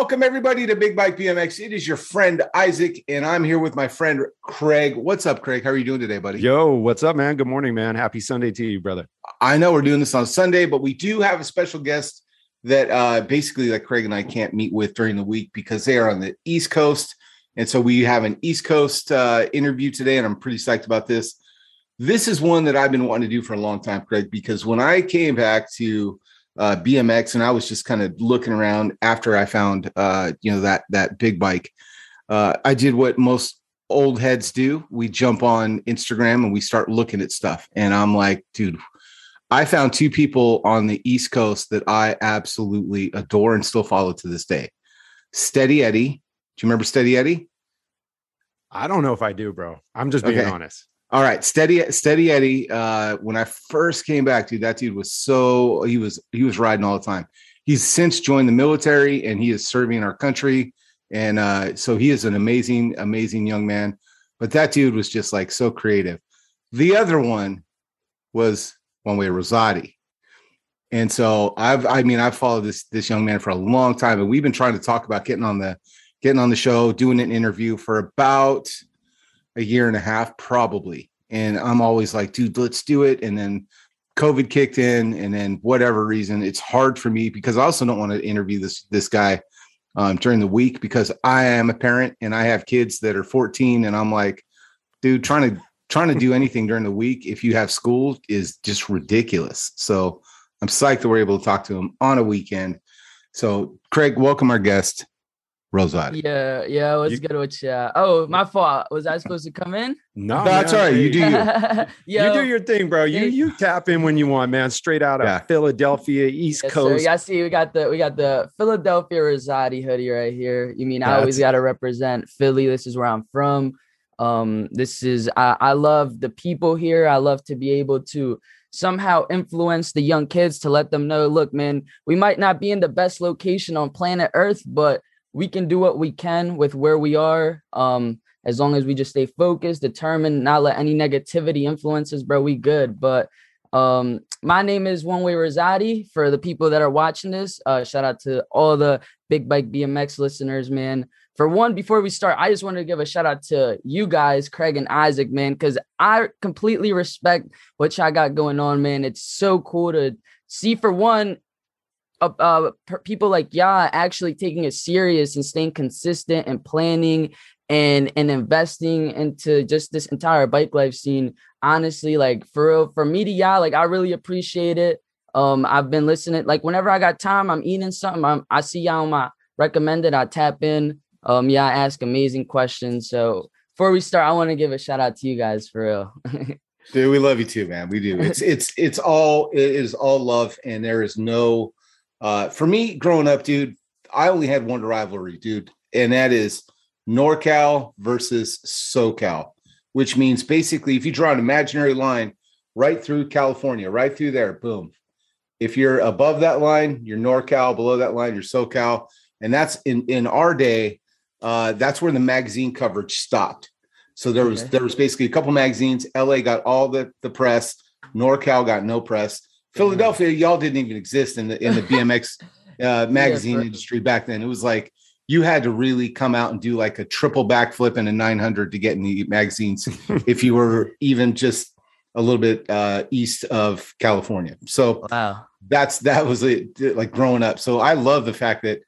Welcome everybody to Big Bike BMX. It is your friend Isaac, and I'm here with my friend Craig. What's up, Craig? How are you doing today, buddy? Yo, what's up, man? Good morning, man. Happy Sunday to you, brother. I know we're doing this on Sunday, but we do have a special guest that uh basically like Craig and I can't meet with during the week because they are on the East Coast. And so we have an East Coast uh interview today, and I'm pretty psyched about this. This is one that I've been wanting to do for a long time, Craig, because when I came back to uh, BMX, and I was just kind of looking around after I found uh, you know that that big bike. Uh, I did what most old heads do. We jump on Instagram and we start looking at stuff, and I'm like, dude. I found two people on the East Coast that I absolutely adore and still follow to this day. Steady Eddie. Do you remember Steady Eddie? I don't know if I do, bro. I'm just being Okay. honest. All right, steady, steady Eddie. Uh, when I first came back, dude, that dude was so he was he was riding all the time. He's since joined the military and he is serving our country, and uh, so he is an amazing, amazing young man. But that dude was just like so creative. The other one was one way Rozaati, and so I've I mean I've followed this this young man for a long time, and we've been trying to talk about getting on the getting on the show, doing an interview for about a year and a half, probably. And I'm always like, dude, let's do it. And then COVID kicked in, and then whatever reason, it's hard for me because I also don't want to interview this this guy um, during the week because I am a parent and I have kids that are 14, and I'm like, dude, trying to trying to do anything during the week if you have school is just ridiculous. So I'm psyched that we're able to talk to him on a weekend. So Craig, welcome our guest, Rozaati. Yeah, yeah, what's You- good with you? Oh, my fault. Was I supposed to come in? No, That's man, all right. You do you. Yo, you do your thing, bro. You Hey. you tap in when you want, man. Straight out of Yeah. Philadelphia, East yes, sir. Coast. Yeah, I see. We got the we got the Philadelphia Rozaati hoodie right here. You mean I always got to represent Philly. This is where I'm from. Um, this is I, I love the people here. I love to be able to somehow influence the young kids to let them know, look, man, we might not be in the best location on planet Earth, but we can do what we can with where we are. Um, as long as we just stay focused, determined, not let any negativity influence us, bro, we good. But um, my name is One Way Rozaati. For the people that are watching this, uh, shout out to all the Big Bike BMX listeners, man. For one, before we start, I just wanted to give a shout out to you guys, Craig and Isaac, man, because I completely respect what y'all got going on, man. It's so cool to see, for one, uh, uh people like y'all actually taking it serious and staying consistent and planning and and investing into just this entire bike life scene. Honestly like for real for me to y'all like i really appreciate it. Um i've been listening like whenever i got time i'm eating something I'm, i see y'all on my recommended i tap in. Um yeah i ask amazing questions. So before we start i want to give a shout out to you guys for real. Dude, we love you too, man. We do. It's it's it's all it is all love, and there is no uh for me growing up, dude. I only had one rivalry, dude, and that is NorCal versus SoCal, which means basically if you draw an imaginary line right through California, right through there, boom. If you're above that line, you're NorCal, below that line, you're SoCal. And that's in in our day, uh, that's where the magazine coverage stopped. So there was Okay. there was basically a couple magazines. LA got all the the press. NorCal got no press. Philadelphia, y'all didn't even exist in the in the BMX uh, magazine for- industry back then. It was like you had to really come out and do like a triple backflip and a 900 to get in the magazines if you were even just a little bit uh, east of California. So wow. that's that was it like growing up. So i love the fact that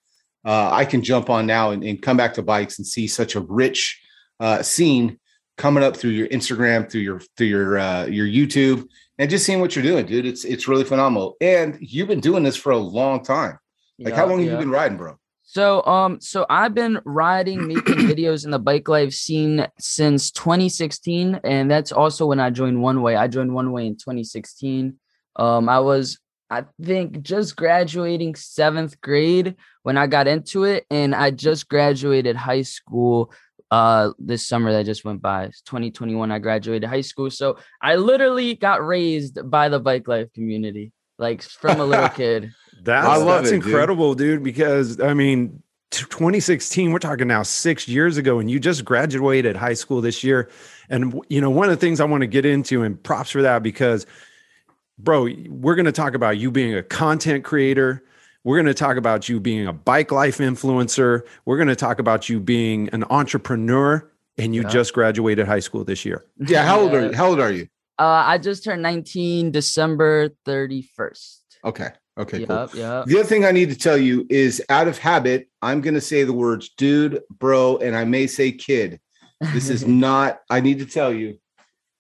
uh, i can jump on now and, and come back to bikes and see such a rich uh, scene coming up through your instagram through your through your uh, your youtube and just seeing what you're doing dude. It's it's really phenomenal. And you've been doing this for a long time. Like how Yeah, long have you been riding bro? So um so I've been riding making videos in the bike life scene since 2016 and that's also when I joined One Way. I joined One Way in 2016. Um I was I think just graduating 7th grade when I got into it and I just graduated high school uh this summer that just went by. It's 2021 I graduated high school. So I literally got raised by the bike life community like from a little kid. That's, I love that's it, dude. incredible, dude. Because I mean, t- 2016, we're talking now six years ago, and you just graduated high school this year. And you know, one of the things I want to get into, and props for that, because, bro, we're going to talk about you being a content creator. We're going to talk about you being a bike life influencer. We're going to talk about you being an entrepreneur, and you Yeah. just graduated high school this year. Yeah. How old are you? How old are you? Uh, I just turned 19 December 31st. Okay. Okay. Cool. Yep, yep. The other thing I need to tell you is out of habit, I'm going to say the words dude, bro, and I may say kid. This is not, I need to tell you.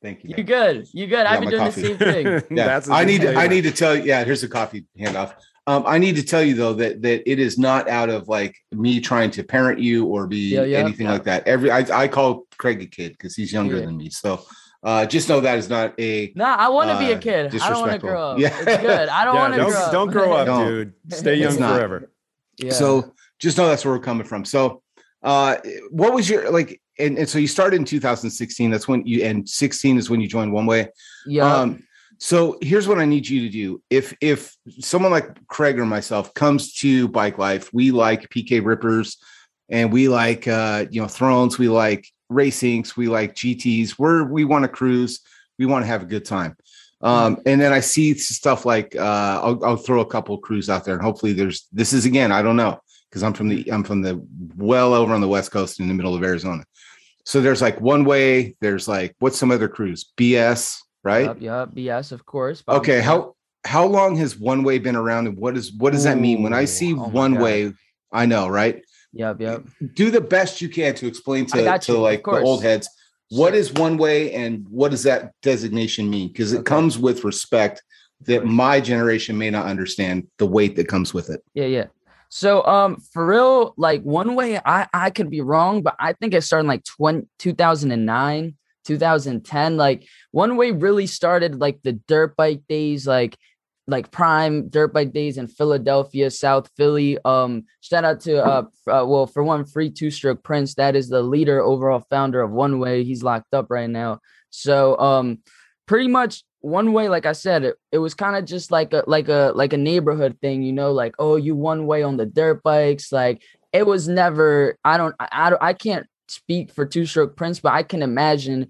Thank you. You man. good? You good? Yeah, I've been doing coffee. the same thing. Yeah, That's a I need to, I need to tell you. Yeah, here's a coffee handoff. Um, I need to tell you though that that it is not out of like me trying to parent you or be Yeah, yeah, anything yeah. like that. Every I, I call Craig a kid because he's younger Yeah. than me. So uh, just know that is not a Nah, I want to be a Uh, kid. I don't want to disrespectful. grow up. Yeah. It's good. I don't Yeah, want to don't, grow up. don't grow up, Don't. dude. Stay young forever. yeah. So just know that's where we're coming from. So uh what was your like and, and so you started in 2016. That's when you and 16 is when you joined one way. yeah. Um so here's what I need you to do. If if someone like Craig or myself comes to bike life, we like PK rippers and we like uh you know thrones, we like racings, we like GTs, we're we want to cruise, we want to have a good time. Um, and then I see stuff like uh, I'll, I'll throw a couple crews out there, and hopefully there's this is again I don't know because I'm from the I'm from the well over on the west coast in the middle of Arizona. So there's like one way. There's like what's some other crews? BS, right? Yep, yep. BS, of course. Okay. How how long has one way been around, and what is what does that mean? When I see oh one God. way, I know, right? Yep, yep. Do the best you can to explain to to like the old heads what is one way and what does that designation mean? Because it Okay. comes with respect that my generation may not understand the weight that comes with it. Yeah, yeah. So um for real, like one way I I could be wrong, but I think it started in like 20, 2009, 2010. Like one way really started like the dirt bike days, like like prime dirt bike days in Philadelphia, South Philly. Um, shout out to uh, uh well for one free two stroke Prince. That is the leader, overall founder of One Way. He's locked up right now. So um pretty much one way like i said it, it was kind of just like a like a like a neighborhood thing you know like oh you one way on the dirt bikes like it was never i don't i, I, can't speak for two stroke prince but i can imagine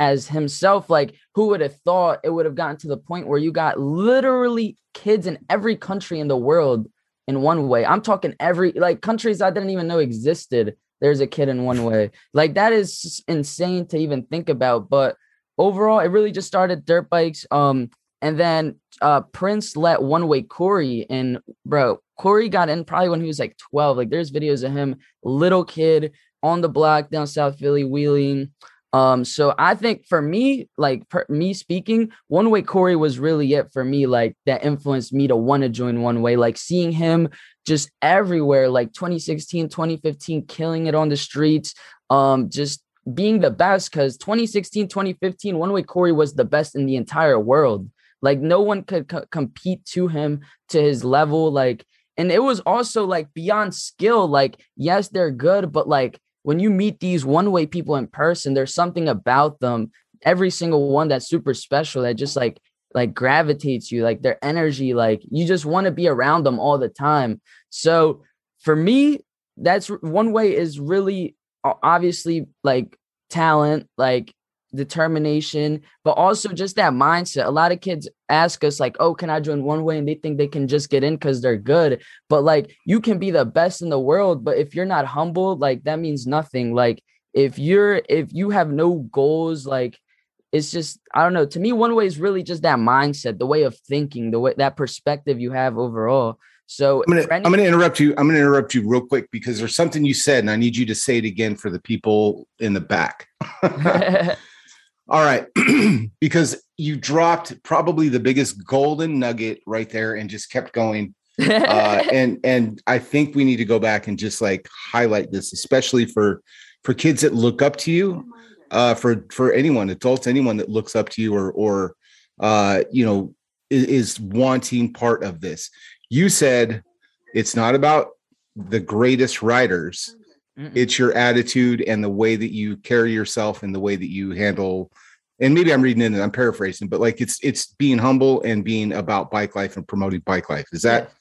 as himself like who would have thought it would have gotten to the point where you got literally kids in every country in the world in one way. I'm talking every like countries i didn't even know existed there's a kid in one way. Like that is insane to even think about but overall it really just started dirt bikes um and then uh prince let one way corey and bro corey got in probably when he was like 12 like there's videos of him little kid on the block down south philly wheeling. Um so i think for me like per, me speaking one way corey was really it for me like that influenced me to want to join one way like seeing him just everywhere like 2016 2015 killing it on the streets um just being the best because 2016 2015 one way corey was the best in the entire world. Like no one could co- compete to him to his level like and it was also like beyond skill like yes they're good but like when you meet these one way people in person there's something about them every single one that's super special that just like like gravitates you like their energy like you just want to be around them all the time. So for me that's one way is really obviously like talent like determination but also just that mindset a lot of kids ask us like oh can i join one way and they think they can just get in because they're good but like you can be the best in the world but if you're not humble like that means nothing like if you're if you have no goals like it's just i don't know to me one way is really just that mindset the way of thinking the way that perspective you have overall so I'm gonna any- I'm gonna interrupt you. I'm gonna interrupt you real quick because there's something you said, and I need you to say it again for the people in the back. All right. because you dropped probably the biggest golden nugget right there and just kept going. Uh, and and I think we need to go back and just like highlight this, especially for for kids that look up to you, uh, for for anyone, adults, anyone that looks up to you or or uh, you know, is, is wanting part of this. You said it's not about the greatest riders Mm-mm. it's your attitude and the way that you carry yourself and the way that you handle and maybe i'm reading it and i'm paraphrasing but like it's it's being humble and being about bike life and promoting bike life is that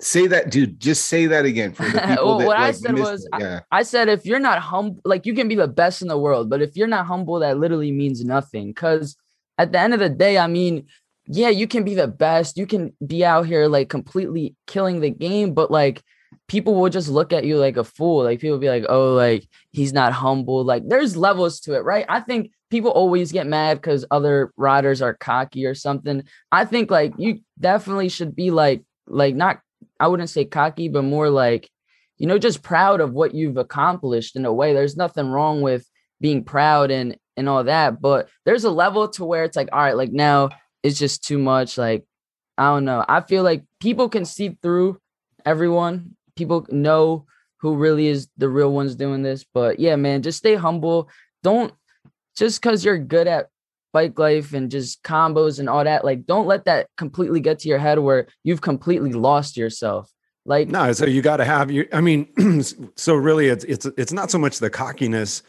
say that dude just say that again for the people Well, that what I said was, yeah I said if you're not humble, like you can be the best in the world, but if you're not humble, that literally means nothing. Because at the end of the day, I mean, yeah, you can be the best. You can be out here like completely killing the game, but like people will just look at you like a fool. Like people be like, oh, like he's not humble. Like there's levels to it, right? I think people always get mad because other riders are cocky or something. I think like you definitely should be like, like not, I wouldn't say cocky, but more like, you know, just proud of what you've accomplished in a way. There's nothing wrong with being proud and and all that, but there's a level to where it's like, all right, like now it's just too much. Like, I don't know. I feel like people can see through everyone people know who really is the real ones doing this. But yeah, man, just stay humble. Don't just because you're good at bike life and just combos and all that, like don't let that completely get to your head where you've completely lost yourself. Like no, so you got to have you. I mean, so really, it's it's it's not so much the cockiness.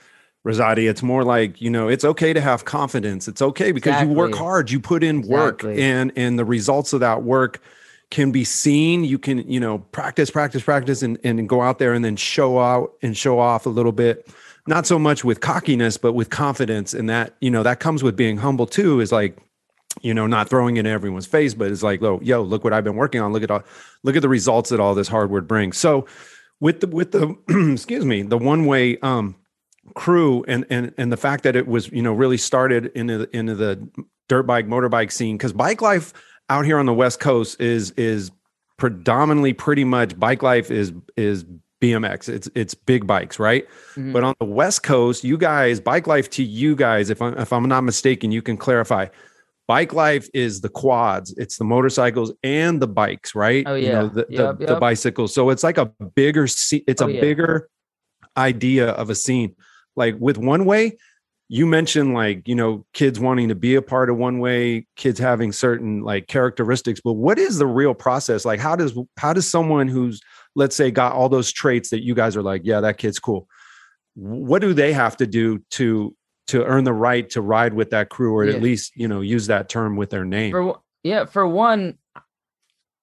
Rozaati, it's more like you know it's okay to have confidence it's okay because exactly. you work hard you put in work exactly. and and the results of that work can be seen. You can, you know, practice, practice, practice, and, and go out there and then show out and show off a little bit. Not so much with cockiness, but with confidence. And that, you know, that comes with being humble too, is like, you know, not throwing it in everyone's face, but it's like, oh, yo, look what I've been working on. Look at all, look at the results that all this hard work brings. So with the with the excuse me, the one way um crew and and and the fact that it was, you know, really started into the into the dirt bike, motorbike scene, because bike life out here on the West Coast is is predominantly pretty much bike life is is BMX. It's it's big bikes, right? Mm-hmm. But on the West Coast, you guys, bike life to you guys, if I'm if I'm not mistaken, you can clarify. Bike life is the quads, it's the motorcycles and the bikes, right? Oh yeah, you know, the, yep, the, yep. the, bicycles. So it's like a bigger, it's oh, a yeah. bigger idea of a scene. Like with one way, you mentioned like you know kids wanting to be a part of one way kids having certain like characteristics but what is the real process like how does how does someone who's let's say got all those traits that you guys are like yeah that kid's cool what do they have to do to to earn the right to ride with that crew or yeah. at least you know use that term with their name for, yeah for one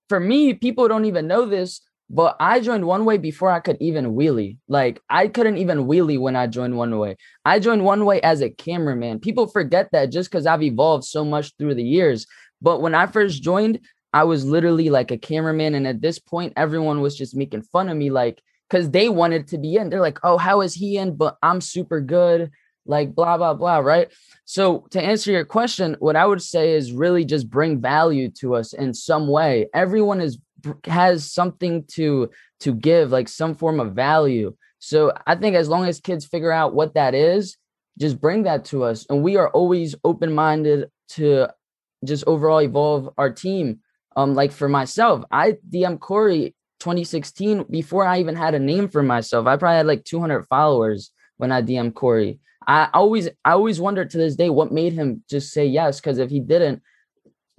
for me people don't even know this but I joined one way before I could even wheelie. Like I couldn't even wheelie when I joined one way. I joined one way as a cameraman. People forget that just because I've evolved so much through the years. But when I first joined, I was literally like a cameraman. And at this point, everyone was just making fun of me, like, because they wanted to be in. They're like, oh, how is he in? But I'm super good. Like, blah, blah, blah. Right. So, to answer your question, what I would say is really just bring value to us in some way. Everyone is has something to to give like some form of value. So i think as long as kids figure out what that is just bring that to us. And we are always open minded to just overall evolve our team. Um like for myself i dm corey 2016 before i even had a name for myself. I probably had like 200 followers when i dm corey. I always i always wonder to this day what made him just say yes because if he didn't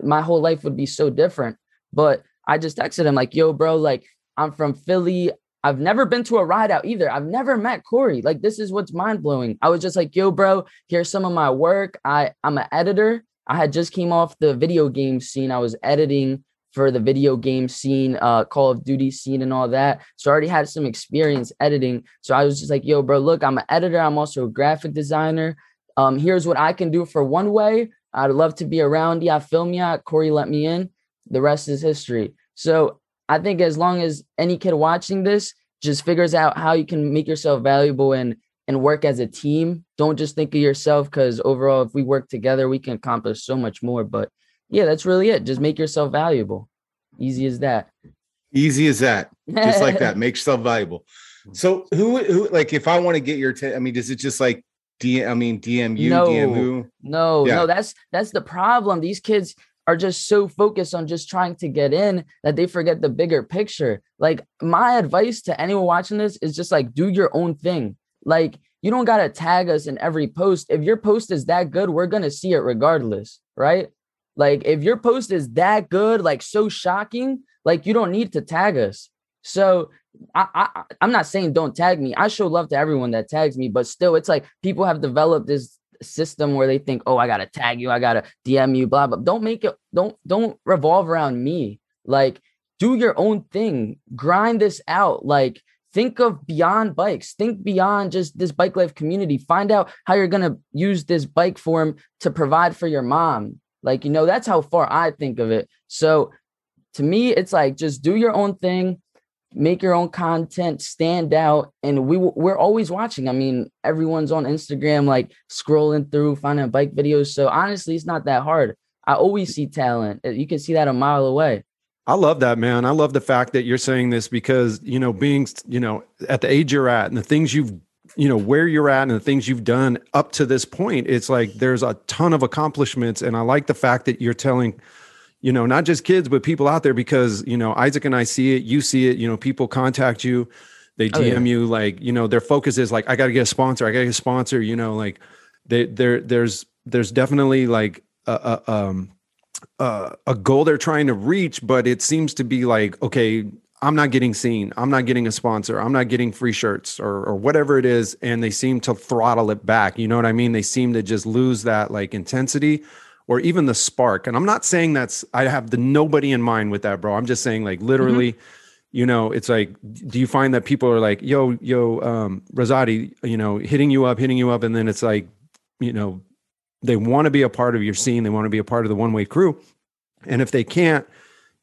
my whole life would be so different. But I just texted him like, yo, bro, like I'm from Philly. I've never been to a ride out either. I've never met Corey. Like, this is what's mind blowing. I was just like, yo, bro, here's some of my work. I, I'm an editor. I had just came off the video game scene. I was editing for the video game scene, uh, Call of Duty scene, and all that. So I already had some experience editing. So I was just like, yo, bro, look, I'm an editor. I'm also a graphic designer. Um, here's what I can do for one way. I'd love to be around. Yeah, film ya. Corey let me in the rest is history. So I think as long as any kid watching this just figures out how you can make yourself valuable and and work as a team, don't just think of yourself because overall, if we work together, we can accomplish so much more. But yeah, that's really it. Just make yourself valuable. Easy as that. Easy as that. Just like that. Make yourself valuable. Mm-hmm. So who who like if I want to get your t- I mean, does it just like D I mean DMU, no, DM who? No, yeah. no, that's that's the problem. These kids are just so focused on just trying to get in that they forget the bigger picture. Like my advice to anyone watching this is just like do your own thing. Like you don't got to tag us in every post. If your post is that good, we're going to see it regardless, right? Like if your post is that good, like so shocking, like you don't need to tag us. So I, I I'm not saying don't tag me. I show love to everyone that tags me, but still it's like people have developed this system where they think, oh, I gotta tag you, I gotta DM you, blah blah. Don't make it. Don't don't revolve around me. Like, do your own thing. Grind this out. Like, think of beyond bikes. Think beyond just this bike life community. Find out how you're gonna use this bike form to provide for your mom. Like, you know, that's how far I think of it. So to me, it's like just do your own thing, make your own content, stand out, and we we're always watching. I mean, everyone's on Instagram, like scrolling through, finding bike videos. So honestly, it's not that hard. I always see talent. Uh, you can see that a mile away. I love that, man. I love the fact that you're saying this because, you know, being, you know, at the age you're at and the things you've, you know, where you're at and the things you've done up to this point, it's like there's a ton of accomplishments. And I like the fact that you're telling, you know, not just kids, but people out there because, you know, Isaac and I see it, you see it, you know, people contact you, they DM oh, yeah. you, like, you know, their focus is like, I got to get a sponsor, I got to get a sponsor, you know, like they, there, there's, there's definitely like, a, a, um, uh, a goal they're trying to reach, but it seems to be like, okay, I'm not getting seen. I'm not getting a sponsor. I'm not getting free shirts or, or whatever it is. And they seem to throttle it back. You know what I mean? They seem to just lose that like intensity or even the spark. And I'm not saying that's, I have the nobody in mind with that, bro. I'm just saying like literally, mm-hmm. you know, it's like, do you find that people are like, yo, yo, um, Rozaati, you know, hitting you up, hitting you up. And then it's like, you know, they want to be a part of your scene they want to be a part of the one way crew and if they can't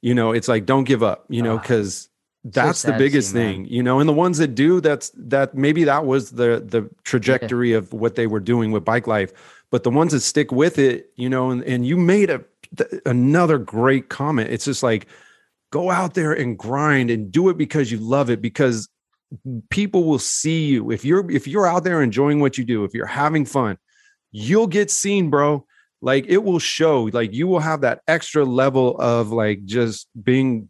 you know it's like don't give up you know because that's so the biggest thing you know and the ones that do that's that maybe that was the the trajectory of what they were doing with bike life but the ones that stick with it you know and, and you made a th- another great comment it's just like go out there and grind and do it because you love it because people will see you if you're if you're out there enjoying what you do if you're having fun you'll get seen, bro. Like it will show, like you will have that extra level of like just being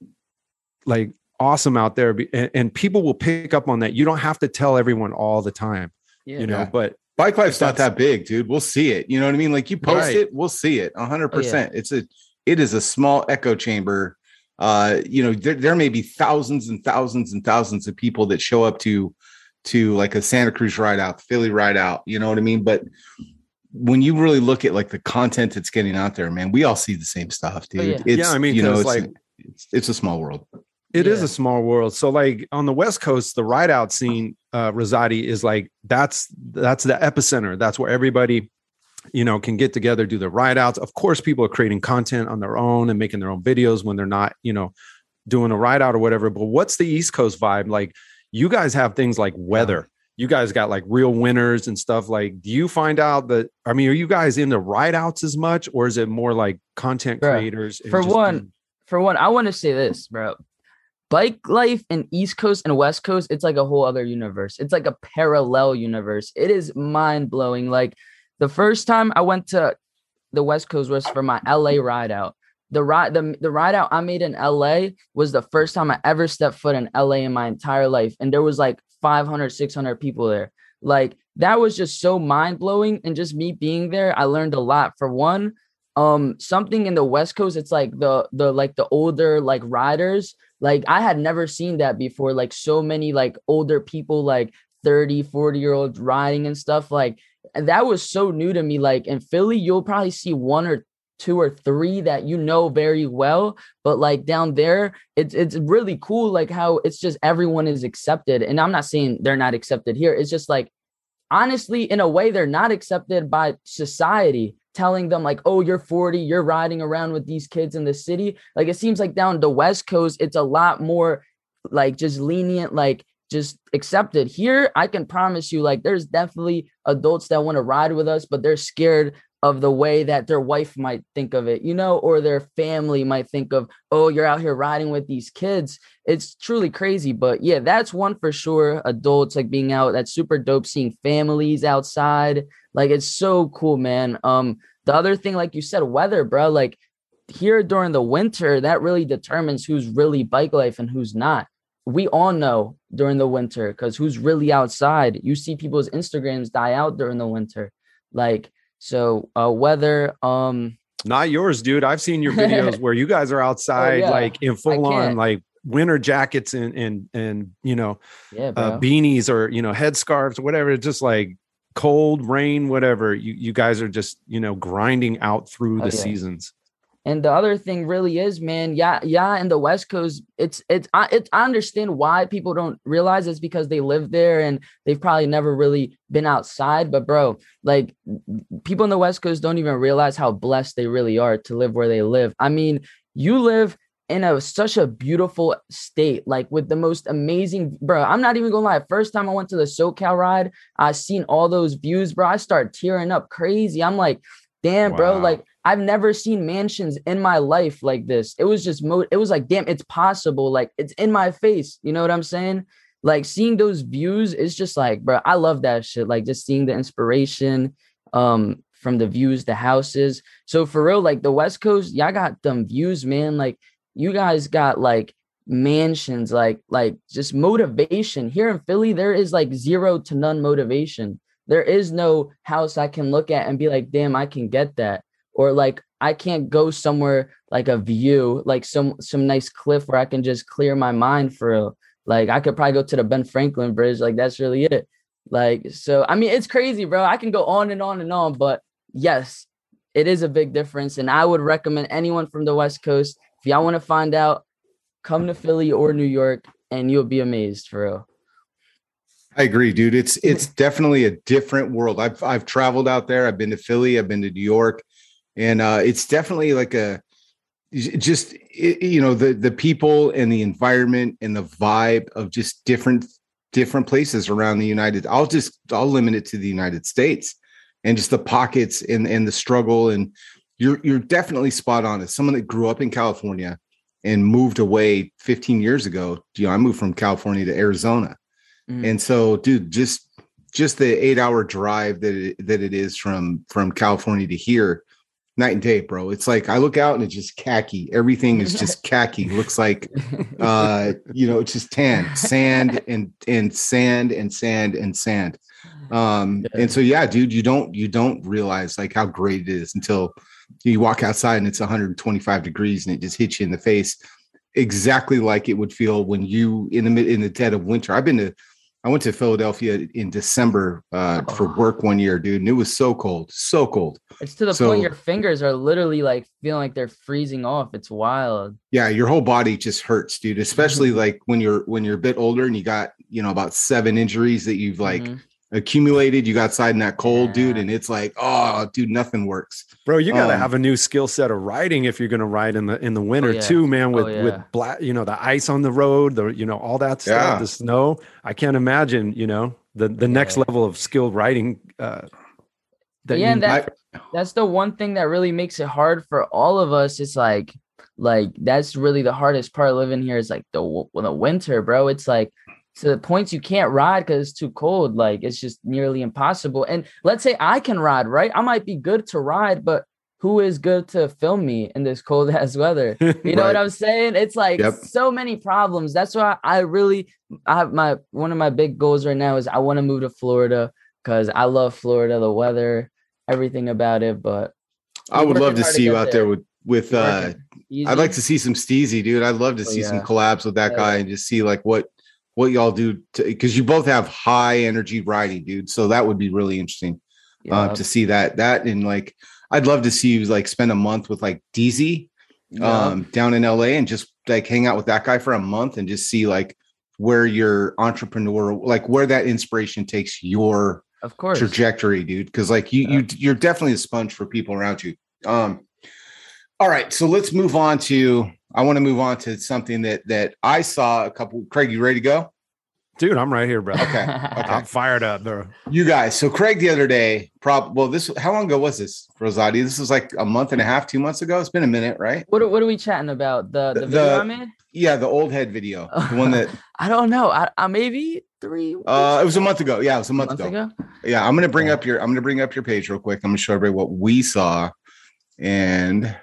like awesome out there. And, and people will pick up on that. You don't have to tell everyone all the time, yeah, you know, yeah. but bike life's not that big, dude. We'll see it. You know what I mean? Like you post right. it, we'll see it 100%. It's a, it is a small echo chamber. Uh, you know, there, there may be thousands and thousands and thousands of people that show up to, to like a Santa Cruz ride out, Philly ride out. You know what I mean? But when you really look at like the content that's getting out there, man, we all see the same stuff, dude. Oh, yeah. It's, yeah, I mean, you know, it's like it's, it's a small world. It yeah. is a small world. So like on the West Coast, the ride out scene, uh, Rozaati is like that's that's the epicenter. That's where everybody, you know, can get together, do the ride outs. Of course, people are creating content on their own and making their own videos when they're not, you know, doing a ride out or whatever. But what's the East Coast vibe? Like you guys have things like weather you guys got like real winners and stuff like do you find out that i mean are you guys into ride outs as much or is it more like content bro, creators for one for one i want to say this bro bike life in east coast and west coast it's like a whole other universe it's like a parallel universe it is mind-blowing like the first time i went to the west coast was for my la ride out the ride the, the ride out I made in LA was the first time I ever stepped foot in LA in my entire life. And there was like 500, 600 people there. Like that was just so mind blowing. And just me being there, I learned a lot. For one, um, something in the West Coast, it's like the the like the older like riders. Like I had never seen that before. Like so many like older people, like 30, 40 year olds riding and stuff. Like that was so new to me. Like in Philly, you'll probably see one or two or three that you know very well but like down there it's it's really cool like how it's just everyone is accepted and i'm not saying they're not accepted here it's just like honestly in a way they're not accepted by society telling them like oh you're 40 you're riding around with these kids in the city like it seems like down the west coast it's a lot more like just lenient like just accepted here i can promise you like there's definitely adults that want to ride with us but they're scared of the way that their wife might think of it, you know, or their family might think of, oh, you're out here riding with these kids. It's truly crazy. But yeah, that's one for sure. Adults like being out, that's super dope. Seeing families outside. Like it's so cool, man. Um, the other thing, like you said, weather, bro. Like here during the winter, that really determines who's really bike life and who's not. We all know during the winter because who's really outside. You see people's Instagrams die out during the winter. Like so uh weather, um not yours, dude. I've seen your videos where you guys are oh, outside oh, yeah. like in full on like winter jackets and and and you know yeah, uh, beanies or you know headscarves or whatever. Just like cold, rain, whatever. You you guys are just you know grinding out through oh, the yeah. seasons. And the other thing really is, man, yeah, yeah, in the West Coast, it's it's I it's I understand why people don't realize it's because they live there and they've probably never really been outside. But bro, like people in the West Coast don't even realize how blessed they really are to live where they live. I mean, you live in a such a beautiful state, like with the most amazing, bro. I'm not even gonna lie. First time I went to the SoCal ride, I seen all those views, bro. I start tearing up crazy. I'm like, damn, wow. bro. Like I've never seen mansions in my life like this. It was just mo. It was like, damn, it's possible. Like it's in my face. You know what I'm saying? Like seeing those views is just like, bro. I love that shit. Like just seeing the inspiration. Um, from the views, the houses. So for real, like the West Coast, y'all got them views, man. Like you guys got like mansions, like like just motivation. Here in Philly, there is like zero to none motivation. There is no house I can look at and be like, damn, I can get that. Or like I can't go somewhere like a view, like some some nice cliff where I can just clear my mind for a, like I could probably go to the Ben Franklin Bridge. Like that's really it. Like so, I mean, it's crazy, bro. I can go on and on and on, but yes, it is a big difference. And I would recommend anyone from the West Coast if y'all want to find out, come to Philly or New York and you'll be amazed for real. I agree, dude. It's it's definitely a different world. I've I've traveled out there. I've been to Philly. I've been to New York, and uh, it's definitely like a just you know the the people and the environment and the vibe of just different different places around the United. I'll just I'll limit it to the United States and just the pockets and and the struggle and you're you're definitely spot on. As someone that grew up in California and moved away 15 years ago, you know, I moved from California to Arizona. Mm. And so, dude, just just the eight hour drive that it, that it is from from California to here, night and day, bro. It's like I look out and it's just khaki. Everything is just khaki. Looks like uh, you know, it's just tan, sand and and sand and sand and sand. Um, and so yeah, dude, you don't you don't realize like how great it is until you walk outside and it's 125 degrees and it just hits you in the face exactly like it would feel when you in the in the dead of winter. I've been to i went to philadelphia in december uh, for oh. work one year dude and it was so cold so cold. It's to the so, point your fingers are literally like feeling like they're freezing off. It's wild. Yeah your whole body just hurts dude especially mm-hmm. like when you're when you're a bit older and you got you know about seven injuries that you've like mm-hmm accumulated. You got outside in that cold, yeah. dude, and it's like, oh, dude, nothing works. Bro, you gotta um, have a new skill set of riding if you're gonna ride in the in the winter oh, yeah. too, man. Oh, with oh, yeah. with black, you know, the ice on the road, the you know, all that stuff, the snow. I can't imagine, you know, the the next level of skilled riding. Uh, that yeah, you, that, I, that's the one thing that really makes it hard for all of us. It's like like that's really the hardest part living here is like the the winter, bro. It's like to the points you can't ride because it's too cold. Like it's just nearly impossible. And let's say I can ride, right? I might be good to ride, but who is good to film me in this cold ass weather? You right. know what I'm saying? It's like yep. so many problems. That's why I really I have my one of my big goals right now is I want to move to Florida because I love Florida, the weather, everything about it. But I would love to see to you out there, there with with uh I'd like to see some Steezy, dude. I'd love to oh, see yeah. some collabs with that yeah. guy and just see like what what y'all do because you both have high energy riding, dude. So that would be really interesting yeah. uh, to see that. That and like, I'd love to see you like spend a month with like DZ yeah. um, down in LA and just like hang out with that guy for a month and just see like where your entrepreneur, like where that inspiration takes your of course trajectory, dude. Because like you, yeah. you, you're definitely a sponge for people around you. Um, all right, so let's move on to I want to move on to something that that I saw a couple. Craig, you ready to go? Dude, I'm right here, bro. Okay. okay. I'm fired up, bro. You guys. So Craig the other day, prob well, this how long ago was this, Rozaati? This was like a month and a half, two months ago. It's been a minute, right? What are, what are we chatting about? The the, the video I made? Yeah, the old head video. The one that I don't know. I, I maybe three. Uh it was a month ago. Yeah, it was a month, a month ago. ago. Yeah, I'm gonna bring yeah. up your I'm gonna bring up your page real quick. I'm gonna show everybody what we saw. And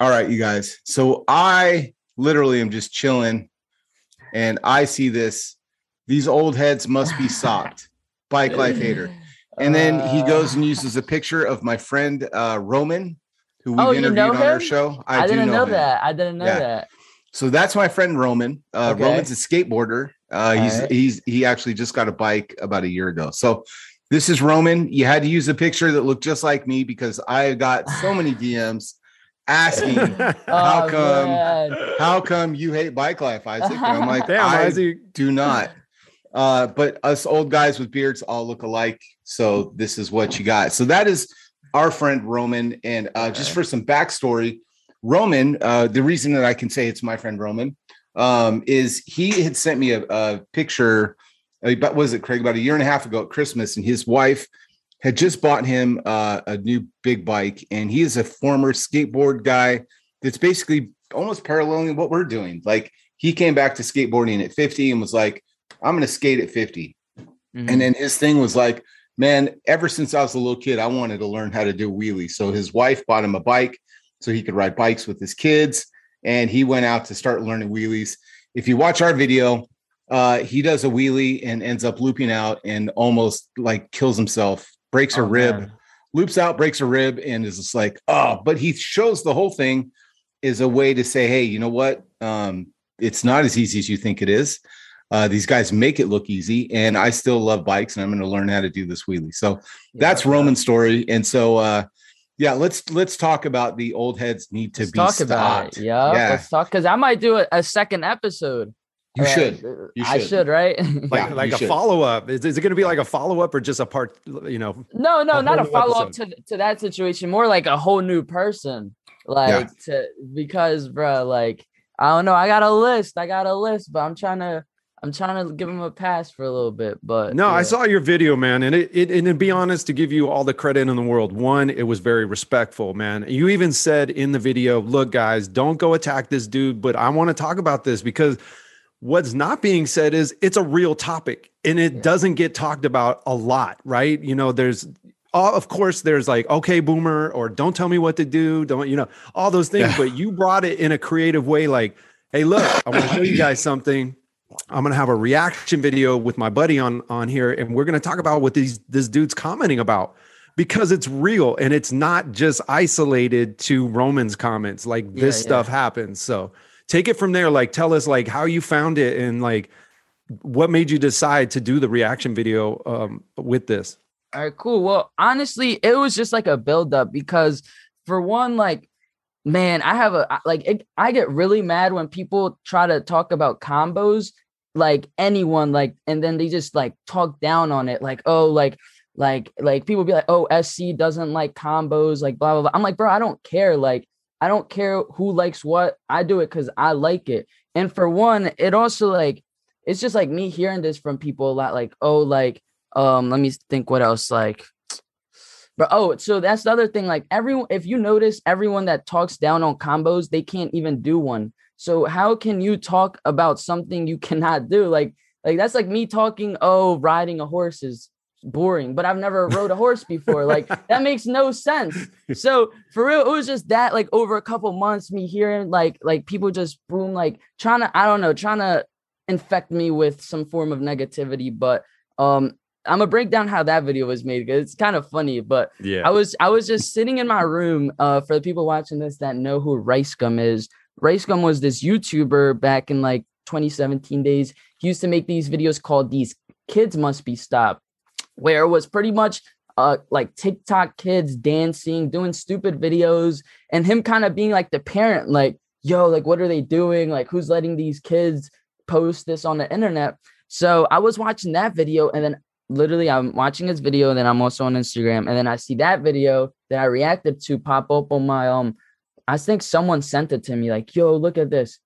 all right, you guys. So I literally am just chilling and I see this. These old heads must be socked. Bike life hater. And then he uh. goes and uses a picture of my friend uh, Roman, who we oh, interviewed you know on him? our show. I, I didn't know, know that. I didn't know yeah. that. So that's my friend Roman. Uh, okay. Roman's a skateboarder. Uh, he's right. he's he actually just got a bike about a year ago. So this is Roman. You had to use a picture that looked just like me because I got so many DMs asking how oh, come man. how come you hate bike life, Isaac? And I'm like, Damn, I Isaac. do not. Uh, but us old guys with beards all look alike. So this is what you got. So that is our friend Roman. And uh, just for some backstory, Roman, uh, the reason that I can say it's my friend Roman um, is he had sent me a, a picture. But was it Craig about a year and a half ago at Christmas, and his wife had just bought him uh, a new big bike, and he is a former skateboard guy that's basically almost paralleling what we're doing. Like he came back to skateboarding at 50 and was like, I'm going to skate at 50. Mm-hmm. And then his thing was like, man, ever since I was a little kid, I wanted to learn how to do wheelies. So his wife bought him a bike so he could ride bikes with his kids. And he went out to start learning wheelies. If you watch our video, uh, he does a wheelie and ends up looping out and almost like kills himself, breaks oh, a rib, man. loops out, breaks a rib, and is just like, oh, but he shows the whole thing is a way to say, hey, you know what? Um, it's not as easy as you think it is. Uh, these guys make it look easy, and I still love bikes, and I'm going to learn how to do this wheelie. So yeah, that's yeah. Roman's story, and so uh, yeah, let's let's talk about the old heads need to let's be talk stopped. about it. Yeah, yeah, let's talk because I might do a, a second episode. You right. should. Uh, you should. I should, right? like yeah, like a follow up. Is, is it going to be like a follow up or just a part? You know? No, no, a not a follow up to to that situation. More like a whole new person. Like yeah. to because, bro, like I don't know. I got a list. I got a list, but I'm trying to I'm trying to give him a pass for a little bit, but no, yeah. I saw your video, man, and it, it and to be honest, to give you all the credit in the world, one, it was very respectful, man. You even said in the video, "Look, guys, don't go attack this dude," but I want to talk about this because what's not being said is it's a real topic and it yeah. doesn't get talked about a lot, right? You know, there's of course there's like okay boomer or don't tell me what to do, don't you know all those things, yeah. but you brought it in a creative way, like, hey, look, I want to show you guys something I'm gonna have a reaction video with my buddy on on here, and we're gonna talk about what these this dude's commenting about because it's real and it's not just isolated to Roman's comments. Like this yeah, stuff happens. So take it from there. Like tell us like how you found it and like what made you decide to do the reaction video um, with this. All right, cool. Well, honestly, it was just like a build up because for one, like man, I have a like it, I get really mad when people try to talk about combos like anyone like and then they just like talk down on it like oh like like like people be like oh SC doesn't like combos like blah blah blah. I'm like bro, I don't care like I don't care who likes what. I do it cuz I like it. And for one, it also like it's just like me hearing this from people a lot like oh like um let me think what else like but oh, so that's the other thing. Like everyone, if you notice, everyone that talks down on combos, they can't even do one. So how can you talk about something you cannot do? Like, like that's like me talking. Oh, riding a horse is boring, but I've never rode a horse before. Like that makes no sense. So for real, it was just that. Like over a couple months, me hearing like like people just boom, like trying to I don't know, trying to infect me with some form of negativity. But um, I'm gonna break down how that video was made because it's kind of funny. But yeah, I was I was just sitting in my room. Uh, for the people watching this that know who RiceGum is, RiceGum was this YouTuber back in like 2017 days. He used to make these videos called "These Kids Must Be Stopped," where it was pretty much uh like TikTok kids dancing, doing stupid videos, and him kind of being like the parent, like, "Yo, like, what are they doing? Like, who's letting these kids post this on the internet?" So I was watching that video, and then literally I'm watching his video, and then I'm also on Instagram, and then I see that video that I reacted to pop up on my um. I think someone sent it to me, like, "Yo, look at this,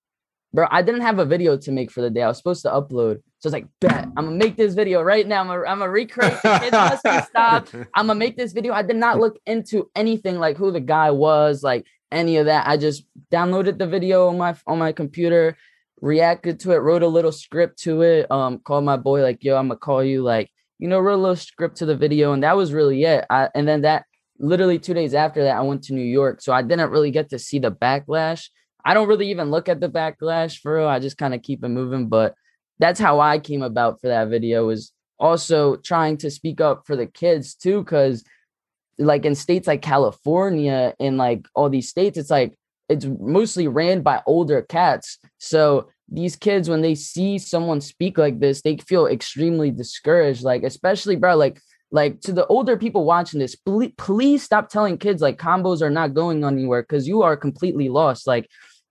bro." I didn't have a video to make for the day. I was supposed to upload, so I was like, "Bet I'm gonna make this video right now. I'm gonna, I'm gonna recreate the kids must be stopped. I'm gonna make this video." I did not look into anything like who the guy was, like any of that. I just downloaded the video on my on my computer, reacted to it, wrote a little script to it. Um, called my boy like, "Yo, I'm gonna call you like." you know, wrote a little script to the video, and that was really it. I, and then that literally two days after that, I went to New York, so I didn't really get to see the backlash. I don't really even look at the backlash for real. I just kind of keep it moving, but that's how I came about for that video. Was also trying to speak up for the kids too, because like in states like California and like all these states, it's like it's mostly ran by older cats. So these kids when they see someone speak like this they feel extremely discouraged like especially bro like like to the older people watching this, please, please stop telling kids like combos are not going anywhere because you are completely lost. Like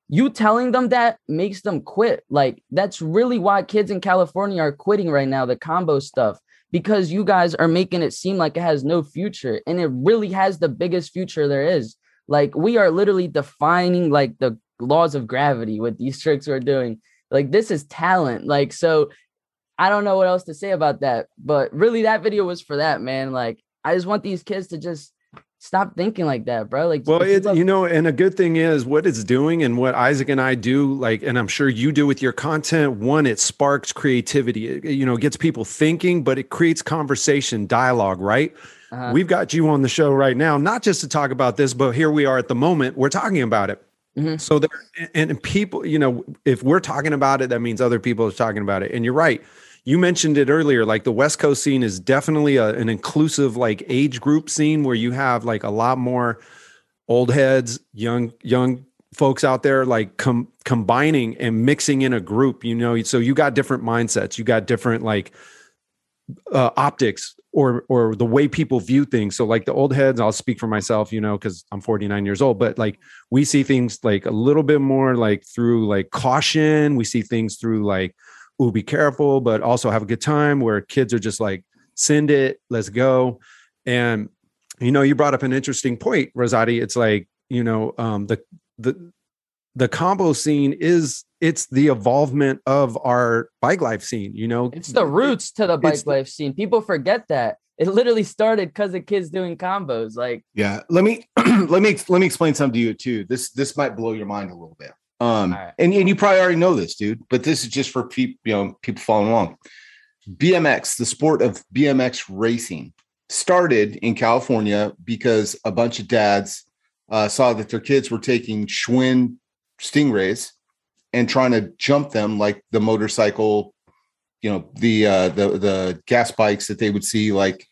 you telling them that makes them quit. Like that's really why kids in California are quitting right now, the combo stuff, because you guys are making it seem like it has no future. And it really has the biggest future there is. Like we are literally defining like the laws of gravity with these tricks we're doing. Like this is talent. Like so I don't know what else to say about that. But really that video was for that, man. Like I just want these kids to just stop thinking like that, bro. Like, well, it, you know, and a good thing is what it's doing and what Isaac and I do, like, and I'm sure you do with your content. One, it sparks creativity, it, you know, gets people thinking, but it creates conversation, dialogue, right? Uh-huh. We've got you on the show right now, not just to talk about this, but here we are at the moment, we're talking about it. Mm-hmm. So there, and people, you know, if we're talking about it, that means other people are talking about it. And you're right you mentioned it earlier like the west coast scene is definitely a, an inclusive like age group scene where you have like a lot more old heads young young folks out there like com- combining and mixing in a group you know? So you got different mindsets. You got different like uh, optics or or the way people view things. So like the old heads i'll speak for myself you know because i'm 49 years old but like we see things like a little bit more like through like caution. We see things through like ooh, be careful, but also have a good time where kids are just like, send it, let's go. And, you know, you brought up an interesting point, Rozaati. It's like, you know, um, the, the, the combo scene is it's the evolvement of our bike life scene you know? It's the roots to the bike life scene. People forget that. It literally started because of kids doing combos like yeah let me let me let me explain something to you too. This this might blow your mind a little bit um, right. and, and you probably already know this, dude, but this is just for people, you know, people following along. BMX, the sport of BMX racing, started in California because a bunch of dads uh, saw that their kids were taking Schwinn Stingrays and trying to jump them like the motorcycle, you know, the uh, the the gas bikes that they would see like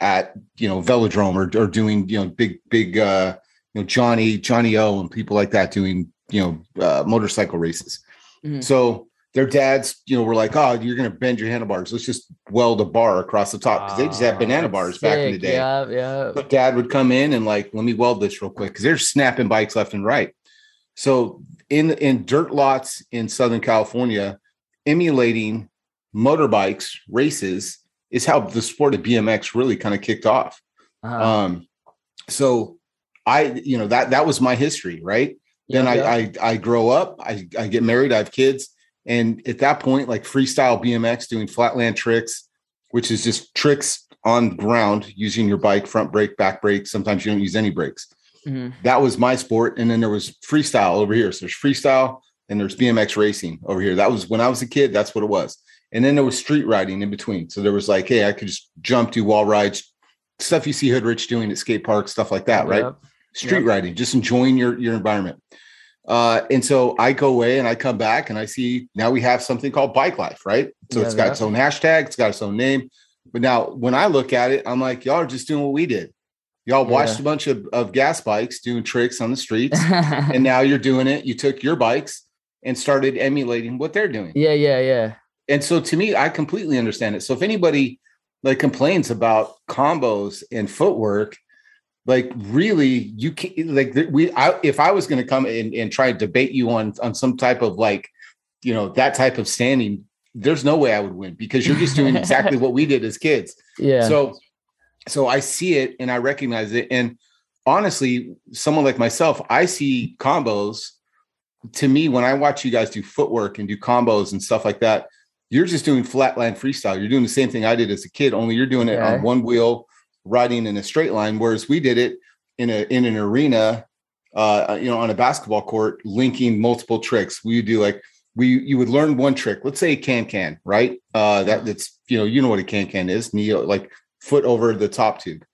at you know velodrome or, or doing you know big big uh, you know Johnny Johnny O and people like that doing you know uh, motorcycle races. Mm-hmm. So their dads, you know, were like, "Oh, you're going to bend your handlebars. Let's just weld a bar across the top because they just had banana bars sick. back in the day." Yeah, yeah. But dad would come in and like, "Let me weld this real quick," because they're snapping bikes left and right. So in in dirt lots in Southern California, emulating motorbikes races is how the sport of BMX really kind of kicked off. Uh-huh. Um, so I, you know, that that was my history, right? Then yeah. I, I, I grow up, I, I get married, I have kids, and at that point, like freestyle BMX, doing flatland tricks, which is just tricks on ground using your bike, front brake, back brake. Sometimes you don't use any brakes. Mm-hmm. That was my sport, and then there was freestyle over here. So there's freestyle and there's BMX racing over here. That was when I was a kid. That's what it was. And then there was street riding in between. So there was like, hey, I could just jump, do wall rides, stuff you see Hood Rich doing at skate parks, stuff like that, right? Street riding, just enjoying your your environment. Uh, and so I go away and I come back and I see now we have something called bike life, right? So yeah, it's got yeah. its own hashtag, it's got its own name. But now when I look at it, I'm like, y'all are just doing what we did. Y'all watched a bunch of, of gas bikes doing tricks on the streets, and now you're doing it. You took your bikes and started emulating what they're doing. Yeah, yeah, yeah. And so to me, I completely understand it. So if anybody like complains about combos and footwork, like really you can like we I, if i was going to come and, and try to debate you on on some type of like you know that type of standing there's no way i would win because you're just doing exactly what we did as kids. Yeah. So so i see it and i recognize it. And honestly someone like myself i see combos. To me when i watch you guys do footwork and do combos and stuff like that you're just doing flatland freestyle. You're doing the same thing i did as a kid only you're doing it on one wheel riding in a straight line, whereas we did it in a in an arena, uh, you know, on a basketball court, linking multiple tricks. We do like we you would learn one trick. Let's say a can can, right? Uh, that that's you know you know what a can can is, knee like foot over the top tube,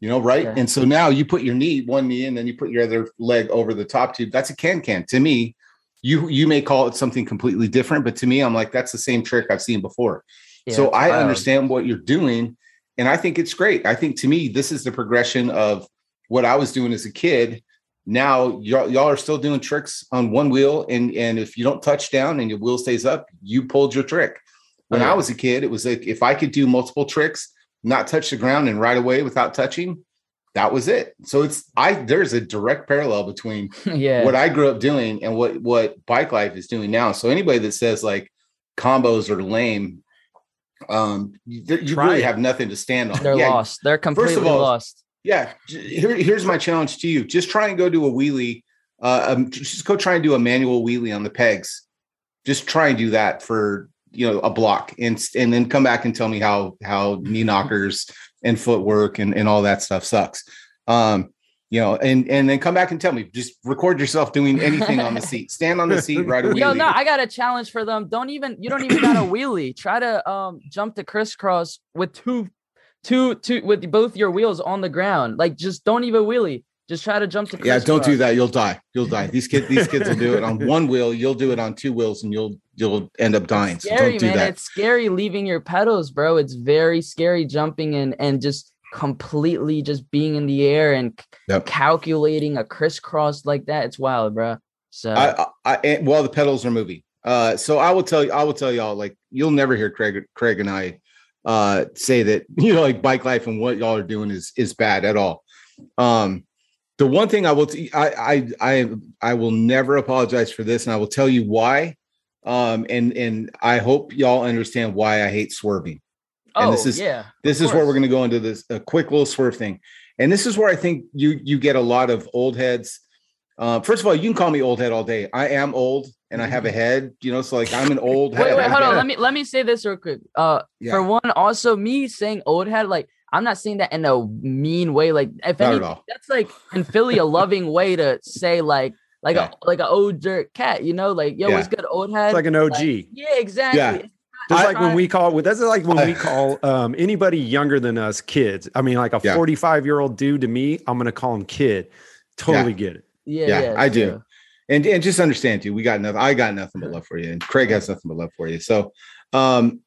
you know, right? And so now you put your knee one knee and then you put your other leg over the top tube. That's a can can. To me, you you may call it something completely different, but to me, I'm like that's the same trick I've seen before. Yeah, so I understand what you're doing and I think it's great. I think to me, this is the progression of what I was doing as a kid. Now y'all, y'all are still doing tricks on one wheel, and and if you don't touch down and your wheel stays up, you pulled your trick. When yeah. I was a kid, it was like if I could do multiple tricks not touch the ground and right away without touching, that was it. So it's I there's a direct parallel between yeah. what I grew up doing and what what bike life is doing now. So anybody that says like combos are lame, um, you, you really have nothing to stand on. They're yeah. lost. They're completely all, lost. Yeah. Here, here's my challenge to you. Just try and go do a wheelie. Uh, um, just go try and do a manual wheelie on the pegs. Just try and do that for you know a block and and then come back and tell me how how knee knockers and footwork and, and all that stuff sucks. Um, you know, and and then come back and tell me. Just record yourself doing anything on the seat. Stand on the seat, right away. Yo, no, I got a challenge for them. Don't even you don't even got a wheelie. Try to um jump the crisscross with two, two, two with both your wheels on the ground. Like just don't even wheelie. Just try to jump to yeah. Don't do that. You'll die. You'll die. These kids, these kids will do it on one wheel. You'll do it on two wheels, and you'll you'll end up dying. It's scary, so do man. That. It's scary leaving your pedals, bro. It's very scary jumping and and just completely just being in the air and yep. calculating a crisscross like that. It's wild, bro. So I, I, I well, the pedals are moving. Uh, so I will tell you, I will tell y'all, like you'll never hear Craig, Craig and I uh say that you know like bike life and what y'all are doing is is bad at all. Um, the one thing I will, t- I, I, I, I will never apologize for this, and I will tell you why. Um, and and I hope y'all understand why I hate swerving. And oh, this is yeah. This is where we're going to go into this a quick little swerve thing. And this is where I think you you get a lot of old heads. Uh, first of all, you can call me old head all day. I am old and I have a mm-hmm. head, you know, so like I'm an old head. wait, Wait, hold on. Let me let me say this real quick. Uh yeah. for one, also me saying old head, like I'm not saying that in a mean way. Like if any, that's like in Philly a loving way to say like like yeah. a like an older cat, you know, like yo, yeah. what's good, old head? It's like an OG. Like, yeah, exactly. Yeah. Just like when we call that's like when we call um, anybody younger than us kids. I mean, like a yeah. 45 year old dude to me, I'm gonna call him kid. Totally yeah. get it. Yeah, yeah, yeah I do. And and just understand you. We got nothing. I got nothing but love for you, and Craig has nothing but love for you. So, um,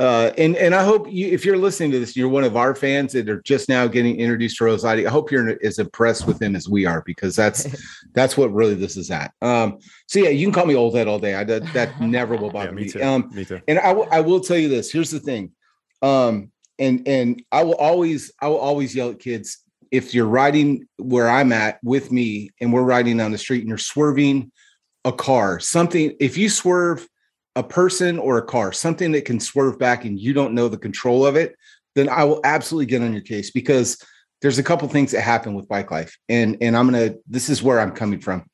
uh, and and I hope you, if you're listening to this, you're one of our fans that are just now getting introduced to Rozaati. I hope you're as impressed with him as we are because that's that's what really this is at. Um, so yeah, you can call me old head all day. I that, that never will bother yeah, me. Me too. Um, me too. And I, w- I will tell you this. Here's the thing. Um, and and I will always I will always yell at kids if you're riding where I'm at with me and we're riding down the street and you're swerving a car, something. If you swerve a person or a car, something that can swerve back and you don't know the control of it, then I will absolutely get on your case because there's a couple things that happen with bike life. And and I'm gonna this is where I'm coming from.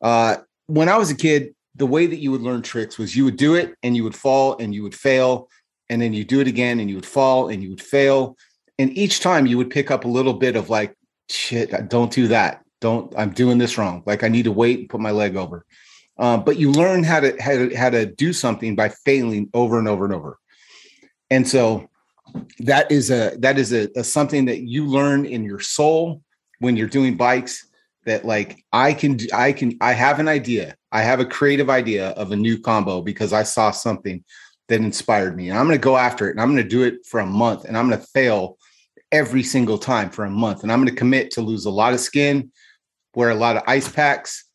Uh when I was a kid, the way that you would learn tricks was you would do it and you would fall and you would fail, and then you do it again and you would fall and you would fail. And each time you would pick up a little bit of like, shit, don't do that. Don't, I'm doing this wrong. Like I need to wait and put my leg over. Um, but you learn how to, how to how to do something by failing over and over and over. And so that is a that is a, a something that you learn in your soul when you're doing bikes that like I can I can I have an idea. I have a creative idea of a new combo because I saw something that inspired me. And I'm going to go after it and I'm going to do it for a month and I'm going to fail every single time for a month and I'm going to commit to lose a lot of skin, wear a lot of ice packs,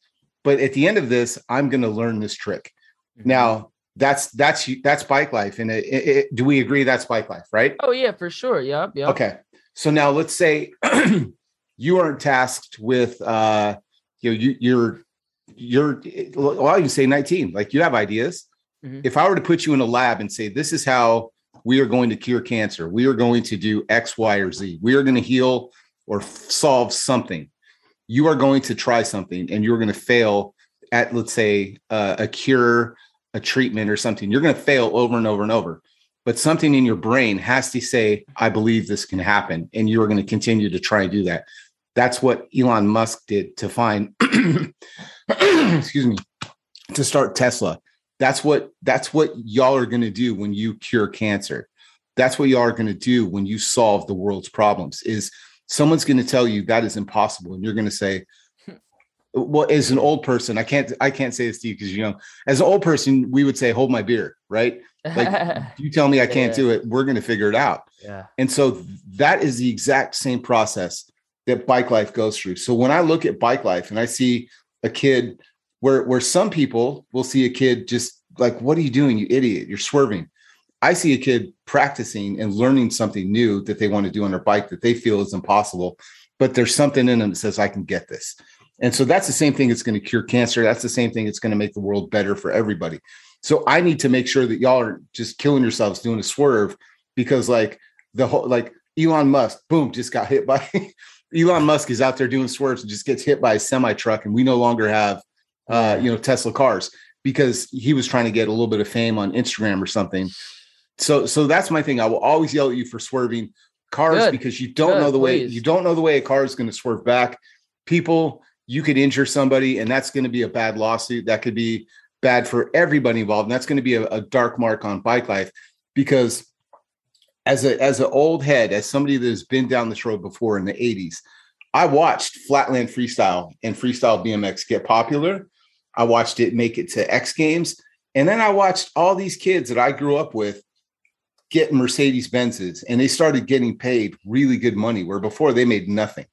but at the end of this, I'm going to learn this trick. Mm-hmm. Now, that's that's that's bike life, and it, it, it, do we agree that's bike life, right? Oh yeah, for sure. Yep. Yep. Okay. So now let's say you aren't tasked with, uh, you know, you, you're you're well, you say 19, like you have ideas. Mm-hmm. If I were to put you in a lab and say, this is how we are going to cure cancer, we are going to do X, Y, or Z, we are going to heal or solve something you are going to try something and you're going to fail at let's say uh, a cure a treatment or something. You're going to fail over and over and over. But something in your brain has to say i believe this can happen and you're going to continue to try and do that. That's what elon musk did to find excuse me to start tesla. That's what that's what y'all are going to do when you cure cancer. That's what y'all are going to do when you solve the world's problems is someone's going to tell you that is impossible and you're going to say well as an old person i can't i can't say this to you because you know as an old person we would say hold my beer right? Like you tell me i can't yeah. do it we're going to figure it out. Yeah. And so that is the exact same process that bike life goes through. So when i look at bike life and i see a kid where where some people will see a kid just like what are you doing you idiot? You're swerving I see a kid practicing and learning something new that they want to do on their bike that they feel is impossible, but there's something in them that says, I can get this. And so that's the same thing that's going to cure cancer. That's the same thing that's going to make the world better for everybody. So I need to make sure that y'all are just killing yourselves doing a swerve because like the whole like Elon Musk, boom, just got hit by Elon Musk is out there doing swerves and just gets hit by a semi truck, and we no longer have uh, you know Tesla cars because he was trying to get a little bit of fame on Instagram or something. So so that's my thing. I will always yell at you for swerving cars Good. because you don't Good, know the please. way you don't know the way a car is going to swerve back. People, you could injure somebody, and that's going to be a bad lawsuit. That could be bad for everybody involved, and that's going to be a, a dark mark on bike life because as a as an old head, as somebody that has been down this road before in the 80s, I watched Flatland Freestyle and Freestyle BMX get popular. I watched it make it to X Games. And then I watched all these kids that I grew up with get Mercedes Benzes and they started getting paid really good money where before they made nothing.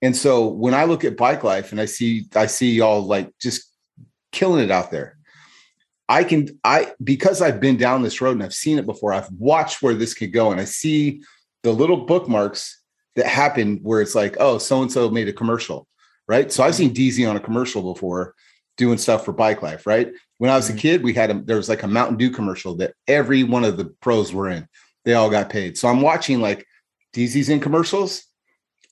And so when I look at bike life and I see I see y'all like just killing it out there. I can I because I've been down this road and I've seen it before. I've watched where this could go and I see the little bookmarks that happen where it's like, oh, so and so made a commercial, right? So I've mm-hmm. seen DZ on a commercial before doing stuff for Bike Life, right? When I was mm-hmm. a kid, we had a there was like a Mountain Dew commercial that every one of the pros were in. They all got paid. So I'm watching like DZ's in commercials.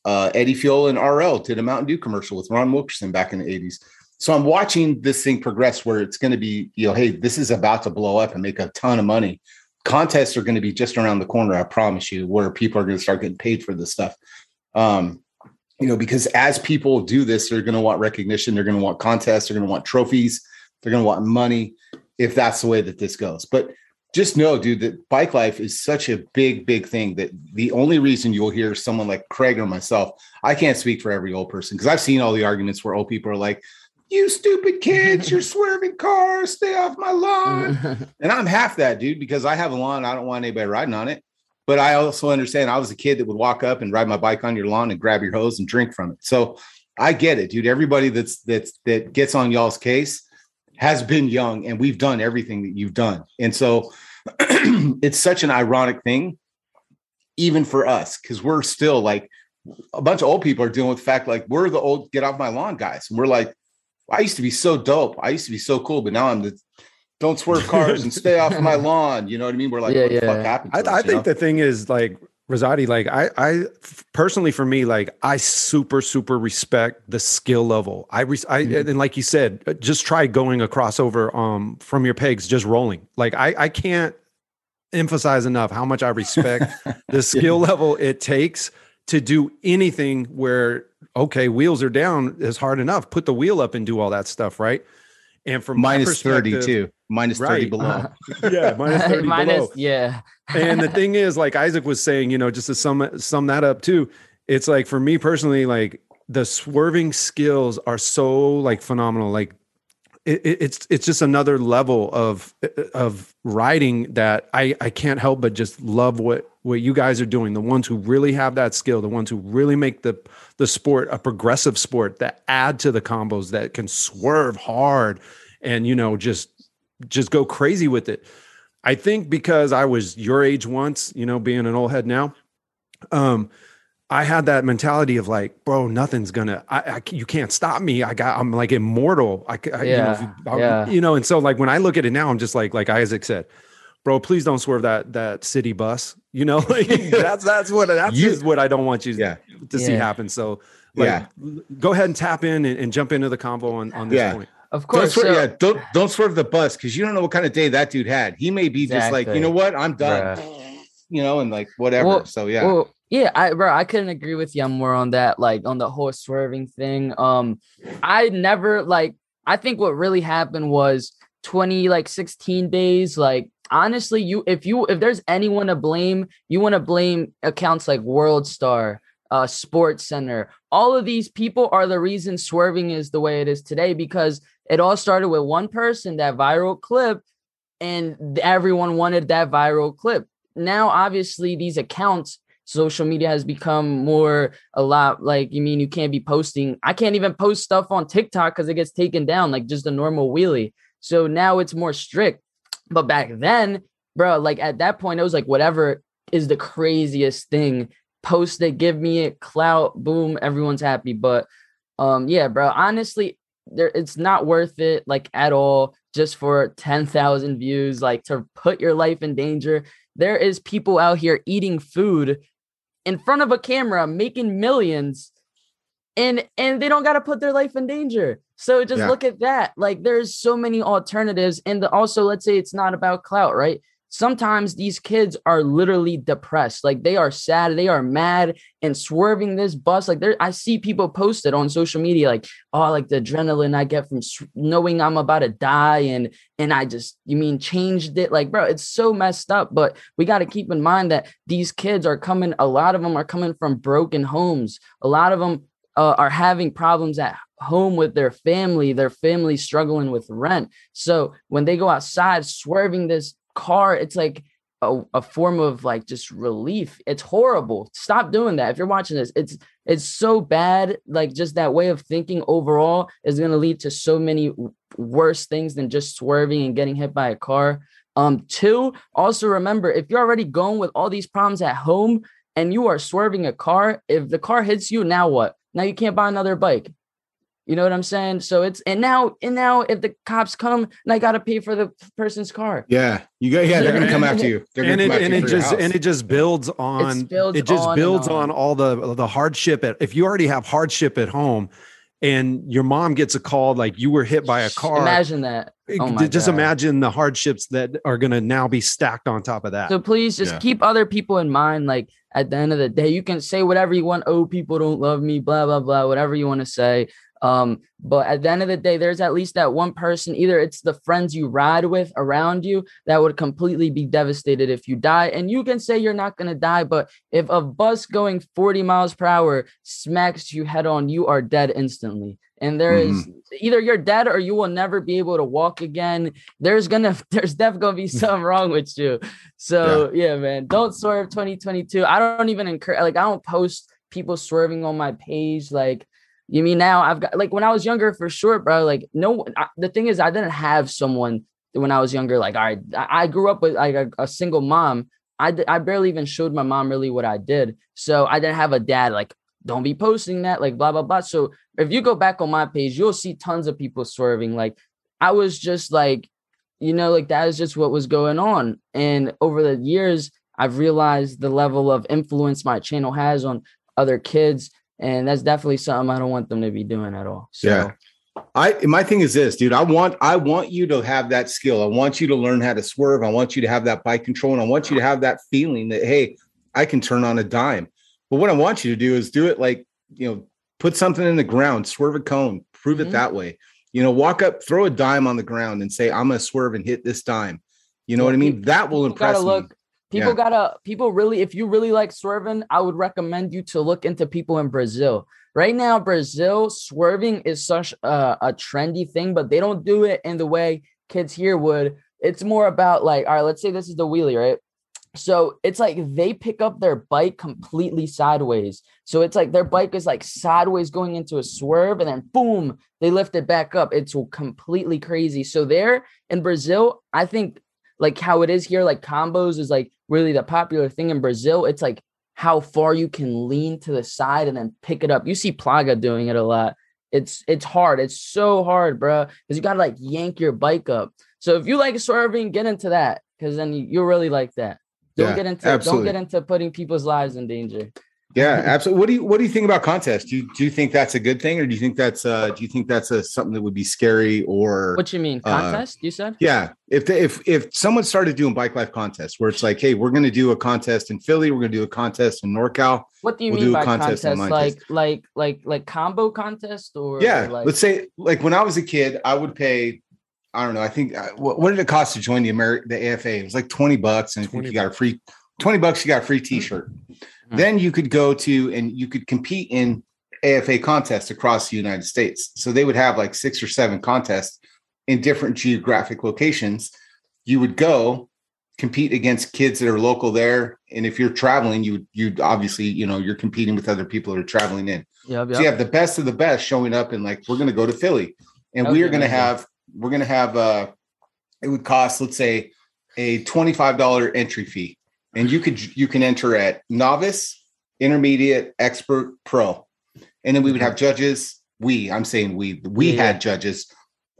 Uh, Eddie Fiola and RL did a Mountain Dew commercial with Ron Wilkerson back in the 80s so I'm watching this thing progress where it's going to be, you know, hey, this is about to blow up and make a ton of money. Contests are going to be just around the corner, I promise you, where people are going to start getting paid for this stuff. Um, you know, because as people do this, they're going to want recognition, they're going to want contests, they're going to want trophies, they're going to want money if that's the way that this goes. But just know, dude, that bike life is such a big, big thing that the only reason you'll hear someone like Craig or myself, I can't speak for every old person because I've seen all the arguments where old people are like, you stupid kids, you're swerving cars, stay off my lawn. and I'm half that dude because I have a lawn. I don't want anybody riding on it. But I also understand I was a kid that would walk up and ride my bike on your lawn and grab your hose and drink from it. So I get it, dude. Everybody that's that's that gets on y'all's case has been young and we've done everything that you've done. And so it's such an ironic thing, even for us, because we're still like a bunch of old people are dealing with the fact like we're the old get off my lawn guys. And we're like, I used to be so dope. I used to be so cool, but now I'm the don't swerve cars and stay off my lawn. You know what I mean? We're like, yeah, what yeah. the fuck happened? I, us, I think know? the thing is like Rozaati, like I, I personally for me, like I super, super respect the skill level. I, res- I, mm-hmm. and like you said, uh, just try going across over um from your pegs, just rolling. Like I, I can't emphasize enough how much I respect the skill yeah. level it takes to do anything where okay, wheels are down is hard enough. Put the wheel up and do all that stuff, right? And from minus 32, minus 30 right. below. Uh, yeah, minus 30 minus, below. Yeah. and the thing is, like Isaac was saying, you know, just to sum sum that up too, it's like for me personally, like the swerving skills are so like phenomenal. Like it, it's it's just another level of of riding that I I can't help but just love what what you guys are doing. The ones who really have that skill, the ones who really make the the sport a progressive sport that add to the combos that can swerve hard and you know just just go crazy with it. I think because I was your age once, you know, being an old head now, um, I had that mentality of like, bro, nothing's gonna, I, I you can't stop me. I got, I'm like immortal. I, I yeah, you know, I, yeah. you know, and so like when I look at it now, I'm just like, like Isaac said, bro, please don't swerve that that city bus. You know, like that's that's what that's you, what I don't want you yeah. to see happen. So like, yeah, go ahead and tap in and, and jump into the combo on, on this yeah. point. Of course, don't swerve, so, yeah. Don't don't swerve the bus because you don't know what kind of day that dude had. He may be exactly. just like, you know what, I'm done. Bruh. You know, and like whatever. Well, so yeah. Well, yeah, I bro, I couldn't agree with you more on that, like on the whole swerving thing. Um, I never like I think what really happened was 20 like 16 days, like honestly, you if you if there's anyone to blame, you want to blame accounts like WorldStar, uh, SportsCenter. All of these people are the reason swerving is the way it is today because it all started with one person, that viral clip, and everyone wanted that viral clip. Now, obviously, these accounts social media has become more a lot like you mean you can't be posting i can't even post stuff on tiktok because it gets taken down like just a normal wheelie so now it's more strict but back then bro, like at that point, it was like whatever is the craziest thing. Post it, give me it, clout, boom, everyone's happy. But um, yeah, bro, honestly, there it's not worth it like at all just for 10,000 views, like to put your life in danger. There is people out here eating food in front of a camera, making millions, and and they don't got to put their life in danger. So just yeah. look at that. Like there's so many alternatives, and the, also let's say it's not about clout, right? Sometimes these kids are literally depressed. Like they are sad they are mad and swerving this bus. Like there i see people posted on social media like oh like the adrenaline i get from knowing i'm about to die and and i just you mean changed it. Like bro it's so messed up but we got to keep in mind that these kids are coming a lot of them are coming from broken homes. A lot of them uh, are having problems at home with their family their family struggling with rent. So when they go outside swerving this car it's like a, a form of like just relief. It's horrible. Stop doing that. If you're watching this it's it's so bad like just that way of thinking overall is going to lead to so many worse things than just swerving and getting hit by a car. Um two also remember if you're already going with all these problems at home and you are swerving a car if the car hits you now what? Now you can't buy another bike you know what I'm saying? So it's and now and now if the cops come and I gotta pay for the person's car. Yeah, you go. yeah, they're gonna come after you. They're and it, and it just and it just builds on it, builds it just on builds on. on. all the the hardship at if you already have hardship at home and your mom gets a call like you were hit by a car. Imagine that. Eh, oh just God. imagine the hardships that are going to now be stacked on top of that. So please just yeah. keep other people in mind. Like at the end of the day, you can say whatever you want. Oh, people don't love me, blah, blah, blah, whatever you want to say. Um, but at the end of the day, there's at least that one person, either it's the friends you ride with around you that would completely be devastated if you die. And you can say you're not going to die, but if a bus going 40 miles per hour smacks you head on, you are dead instantly. And there mm-hmm. is either you're dead or you will never be able to walk again. There's gonna, there's definitely gonna be something wrong with you. So yeah. yeah, man, don't swerve 2022. I don't even encourage, like, I don't post people swerving on my page. Like, you mean now I've got like when I was younger for sure, bro. Like no, I, the thing is I didn't have someone when I was younger. Like I I grew up with like a, a single mom. I I barely even showed my mom really what I did. So I didn't have a dad like don't be posting that like blah blah blah. So if you go back on my page, you'll see tons of people swerving. Like I was just like, you know, like that is just what was going on. And over the years, I've realized the level of influence my channel has on other kids and that's definitely something I don't want them to be doing at all. So. Yeah. I my thing is this, dude. I want I want you to have that skill. I want you to learn how to swerve. I want you to have that bike control, and I want you to have that feeling that hey, I can turn on a dime. But what I want you to do is do it like you know, put something in the ground, swerve a cone, prove mm-hmm. it that way. You know, walk up, throw a dime on the ground, and say, "I'm gonna swerve and hit this dime." You know yeah, what I mean? That will impress me. Look, People yeah. gotta people really if you really like swerving, I would recommend you to look into people in Brazil. Right now, Brazil swerving is such a, a trendy thing, but they don't do it in the way kids here would. It's more about like, all right, let's say this is the wheelie, right? So it's like they pick up their bike completely sideways. So it's like their bike is like sideways going into a swerve and then boom, they lift it back up. It's completely crazy. So there in Brazil, I think like how it is here, like combos is like really the popular thing in Brazil. It's like how far you can lean to the side and then pick it up. You see Plaga doing it a lot. It's it's hard. It's so hard, bro. Because you gotta like yank your bike up. So if you like swerving, get into that because then you, will really like that. Don't yeah, get into absolutely. don't get into putting people's lives in danger. Yeah, absolutely. What do you what do you think about contests? Do you do you think that's a good thing, or do you think that's uh do you think that's a something that would be scary or what you mean uh, contest? Uh, you said yeah. If the, if if someone started doing bike life contests where it's like, hey, we're going to do a contest in Philly, we're going to do a contest in NorCal. What do you we'll mean do by contest? contest? Like like like like combo contest or yeah? Like- let's say like when I was a kid, I would pay. I don't know. I think uh, what, what did it cost to join the American the AFA? It was like twenty bucks, and I think you got a free twenty bucks. You got a free T-shirt. Mm-hmm. Then you could go to and you could compete in AFA contests across the United States. So they would have like six or seven contests in different geographic locations. You would go compete against kids that are local there, and if you're traveling, you you obviously you know you're competing with other people that are traveling in. Yep, yep. So you have the best of the best showing up, and like we're going to go to Philly, and we are going to have we're going to have uh, it would cost let's say a $25 entry fee. And you could you can enter at novice, intermediate, expert, pro. And then we would have judges. We, I'm saying we, we yeah. had judges.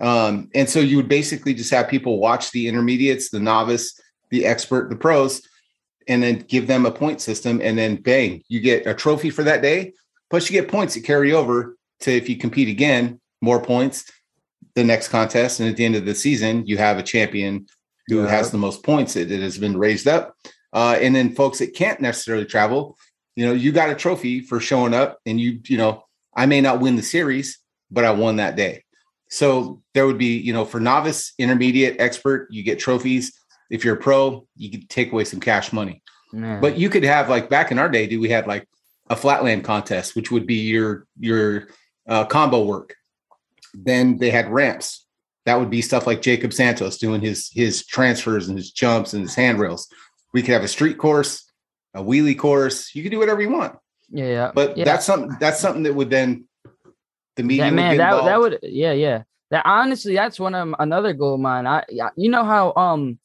Um, and so you would basically just have people watch the intermediates, the novice, the expert, the pros, and then give them a point system. And then bang, you get a trophy for that day. Plus, you get points that carry over to if you compete again, more points the next contest. And at the end of the season, you have a champion who yeah. has the most points that, that has been raised up. Uh, and then folks that can't necessarily travel, you know, you got a trophy for showing up and you, you know, I may not win the series, but I won that day. So there would be, you know, for novice, intermediate, expert, you get trophies. If you're a pro, you could take away some cash money. But you could have like back in our day, do we had like a flatland contest, which would be your your uh, combo work. Then they had ramps. That would be stuff like Jacob Santos doing his his transfers and his jumps and his handrails. We could have a street course, a wheelie course. You could do whatever you want. Yeah, yeah. But yeah. that's something that's something that would then the media that, man that, that would yeah yeah that honestly that's one of another goal of mine. I you know how um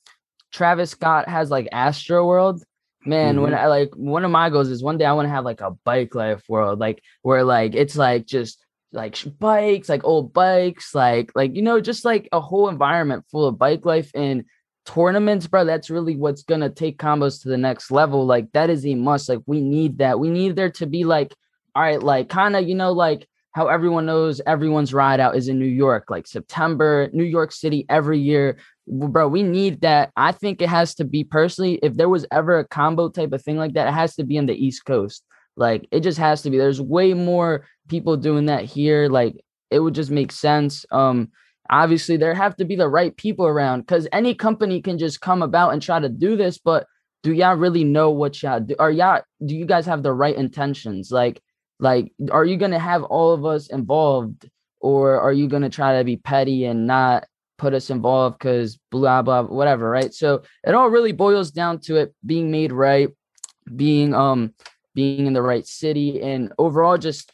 Travis Scott has like Astroworld man mm-hmm. when i like one of my goals is one day i want to have like a bike life world like where like it's like just like bikes like old bikes like like you know just like a whole environment full of bike life and tournaments bro that's really what's gonna take combos to the next level like that is a must like we need that we need there to be like all right like kind of you know like how everyone knows everyone's ride out is in New York, like September, New York City every year bro, we need that. I think it has to be personally, if there was ever a combo type of thing like that, it has to be in the East Coast. Like it just has to be. There's way more people doing that here. Like it would just make sense. Um, obviously there have to be the right people around because any company can just come about and try to do this, but do y'all really know what y'all do? Are y'all do you guys have the right intentions? Like, like, are you gonna have all of us involved, or are you gonna try to be petty and not put us involved because blah blah whatever right so it all really boils down to it being made right being um being in the right city and overall just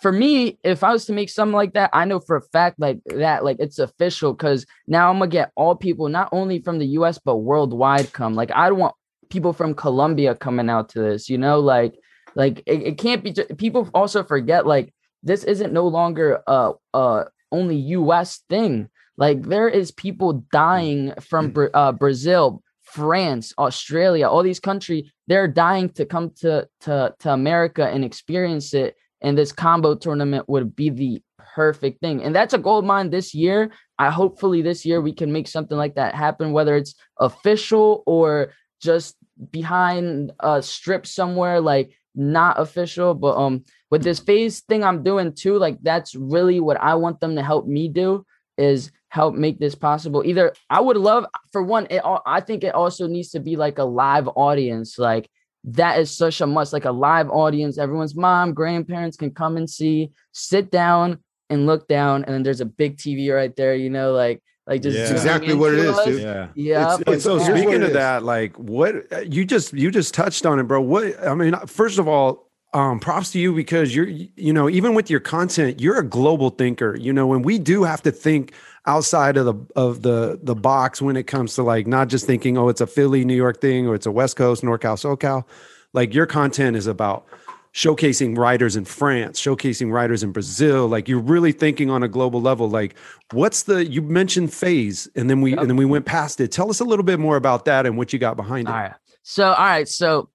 for me if i was to make something like that i know for a fact like that like it's official because now i'm gonna get all people not only from the us but worldwide come like i don't want people from colombia coming out to this you know like like it, it can't be people also forget like this isn't no longer a uh only us thing like there is people dying from uh, Brazil, France, Australia, all these countries. They're dying to come to to to America and experience it. And this combo tournament would be the perfect thing. And that's a gold mine this year. I hopefully this year we can make something like that happen, whether it's official or just behind a strip somewhere, like not official. But um with this FaZe thing I'm doing too, like that's really what I want them to help me do is help make this possible either i would love for one it i think it also needs to be like a live audience like that is such a must like a live audience everyone's mom grandparents can come and see sit down and look down and then there's a big tv right there you know like like just yeah. exactly what it is dude. yeah yeah it's, it's, so speaking of that like what you just you just touched on it bro what i mean first of all um, props to you because you're, you know, even with your content, you're a global thinker. You know, and we do have to think outside of the of the the box when it comes to like not just thinking, oh, it's a Philly, New York thing, or it's a West Coast, NorCal, SoCal. Like your content is about showcasing writers in France, showcasing writers in Brazil. Like you're really thinking on a global level. Like, what's the you mentioned FaZe, and then we yep. and then we went past it. Tell us a little bit more about that and what you got behind it. All right. So, all right. So,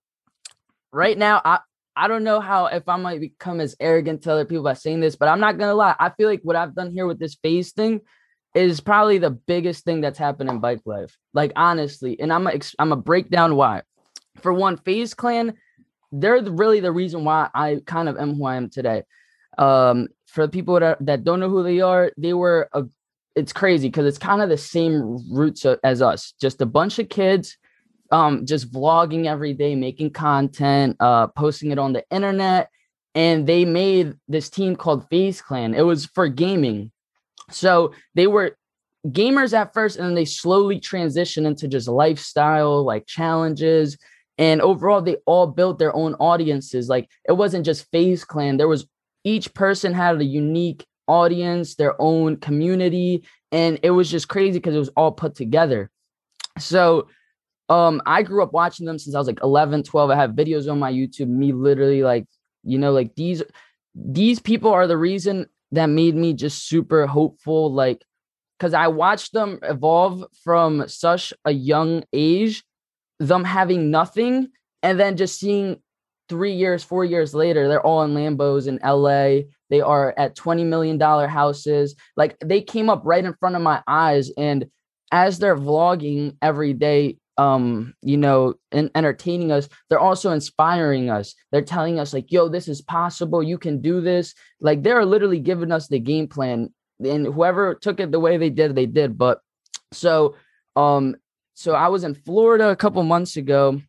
right now, I I don't know how if I might become as arrogant to other people by saying this, but I'm not gonna lie. I feel like what I've done here with this FaZe thing is probably the biggest thing that's happened in bike life. Like honestly, and I'm a, I'm a breakdown why. For one, FaZe Clan, they're really the reason why I kind of am who I am today. Um, for the people that, that don't know who they are, they were a, it's crazy because it's kind of the same roots as us, just a bunch of kids um, just vlogging every day, making content, uh, posting it on the internet. And they made this team called FaZe Clan. It was for gaming. So they were gamers at first, and then they slowly transitioned into just lifestyle, like challenges. And overall, they all built their own audiences. Like it wasn't just FaZe Clan. There was each person had a unique audience, their own community, and it was just crazy because it was all put together. So um, I grew up watching them since I was like 11, 12. I have videos on my YouTube, me literally like, you know, like these these people are the reason that made me just super hopeful. Like, because I watched them evolve from such a young age, them having nothing, and then just seeing three years, four years later, they're all in Lambos in LA. They are at $20 million houses. Like they came up right in front of my eyes. And as they're vlogging every day, um, you know, entertaining us, they're also inspiring us. They're telling us, like, yo, this is possible, you can do this. Like they're literally giving us the game plan. And whoever took it the way they did, they did. But so um, so I was in Florida a couple months ago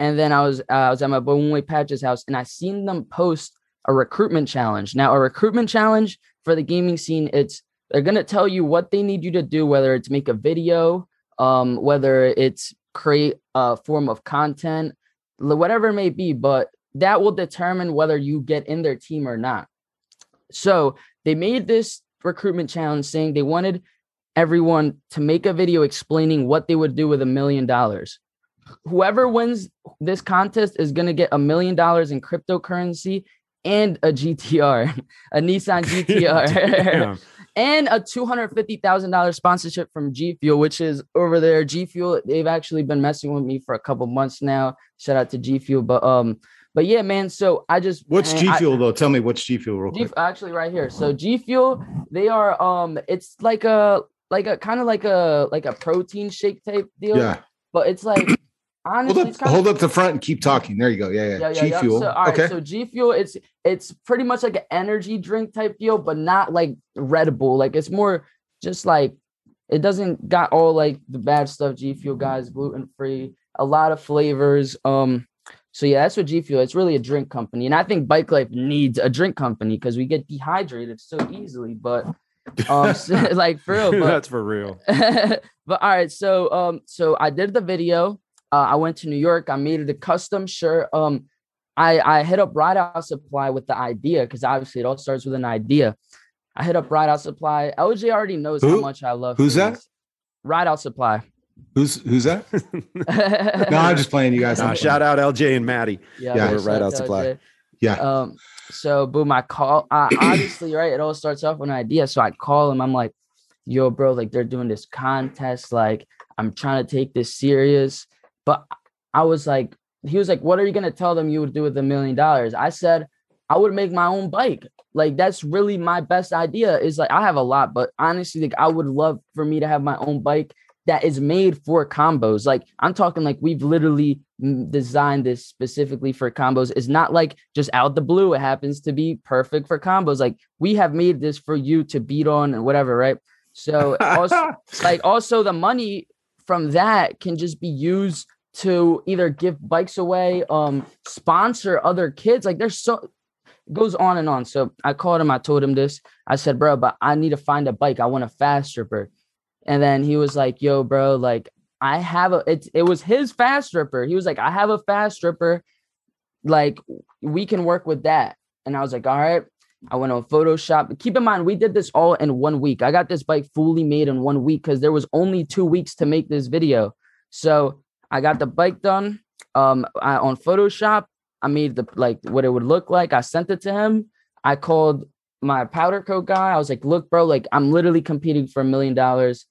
and then I was uh, I was at my boy Patch's house, and I seen them post a recruitment challenge. Now, a recruitment challenge for the gaming scene, it's they're gonna tell you what they need you to do, whether it's make a video, um, whether it's create a form of content, whatever it may be, but that will determine whether you get in their team or not. So they made this recruitment challenge saying they wanted everyone to make a video explaining what they would do with a million dollars. Whoever wins this contest is going to get a million dollars in cryptocurrency and a GTR, a Nissan GTR, and a $250,000 sponsorship from G Fuel, which is over there. G Fuel, they've actually been messing with me for a couple months now. Shout out to G Fuel. But, um, but yeah, man. So I just what's G Fuel though? Tell me what's G Fuel real quick. Actually, right here. So G Fuel, they are um, it's like a like a kind of like a like a protein shake type deal. Yeah. But it's like Honestly, hold up, hold up the front and keep talking. There you go. Yeah, yeah. yeah, yeah G yeah. Fuel. So, okay. So G Fuel, it's it's pretty much like an energy drink type deal, but not like Red Bull. Like it's more just like it doesn't got all like the bad stuff. G Fuel guys, gluten free, a lot of flavors. Um, so yeah, that's what G Fuel. It's really a drink company, and I think Bike Life needs a drink company because we get dehydrated so easily. But um, so, like for real, but, that's for real. but all right, so um, so I did the video uh, I went to New York. I made it a custom shirt. Um, I I hit up Ride Out Supply with the idea because obviously it all starts with an idea. I hit up Ride Out Supply. LJ already knows Who? how much I love. Who's things. that? Ride Out Supply. Who's who's that? no, I'm just playing you guys. Nah, shout out LJ and Maddie. Yeah, yeah Ride Out Supply. LJ. Yeah. Um. So boom, I call. Uh, obviously, right. It all starts off with an idea. So I call him. I'm like, "Yo, bro, like they're doing this contest. Like I'm trying to take this serious." But I was like, he was like, what are you going to tell them you would do with a million dollars? I said, I would make my own bike. Like that's really my best idea is like I have a lot, but honestly, like I would love for me to have my own bike that is made for combos. Like I'm talking like we've literally designed this specifically for combos. It's not like just out the blue. It happens to be perfect for combos. Like we have made this for you to beat on and whatever, right? So also like also the money from that can just be used to either give bikes away, um, sponsor other kids. Like there's so goes on and on. So I called him, I told him this. I said, bro, but I need to find a bike. I want a Fast Ripper. And then he was like, yo, bro, like I have a it, it was his Fast Ripper. He was like, I have a Fast Ripper. Like we can work with that. And I was like, all right. I went on Photoshop. Keep in mind, we did this all in one week. I got this bike fully made in one week because there was only two weeks to make this video. So I got the bike done um I, on Photoshop. I made the like what it would look like. I sent it to him. I called my powder coat guy. I was like, look, bro, like I'm literally competing for a million dollars.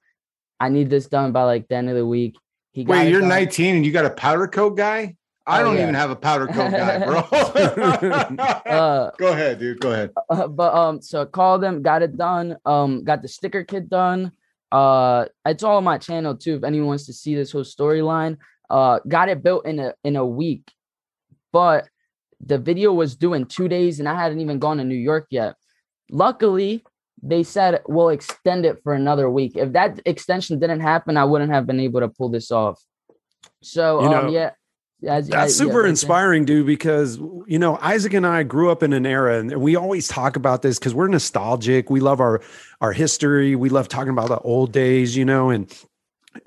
I need this done by like the end of the week. He Wait, you're done. 19 and you got a powder coat guy? I oh, don't yeah. even have a powder coat guy, bro. uh, Go ahead, dude. Go ahead. Uh, but um, so I called him, got it done. Um, got the sticker kit done. Uh, it's all on my channel too. If anyone wants to see this whole storyline, uh, got it built in a in a week, but the video was due in two days, and I hadn't even gone to New York yet. Luckily, they said we'll extend it for another week. If that extension didn't happen, I wouldn't have been able to pull this off. So you um, know, yeah, as, That's super yeah, inspiring, dude, because, you know, Isaac and I grew up in an era and we always talk about this because we're nostalgic. We love our, our history. We love talking about the old days, you know, and,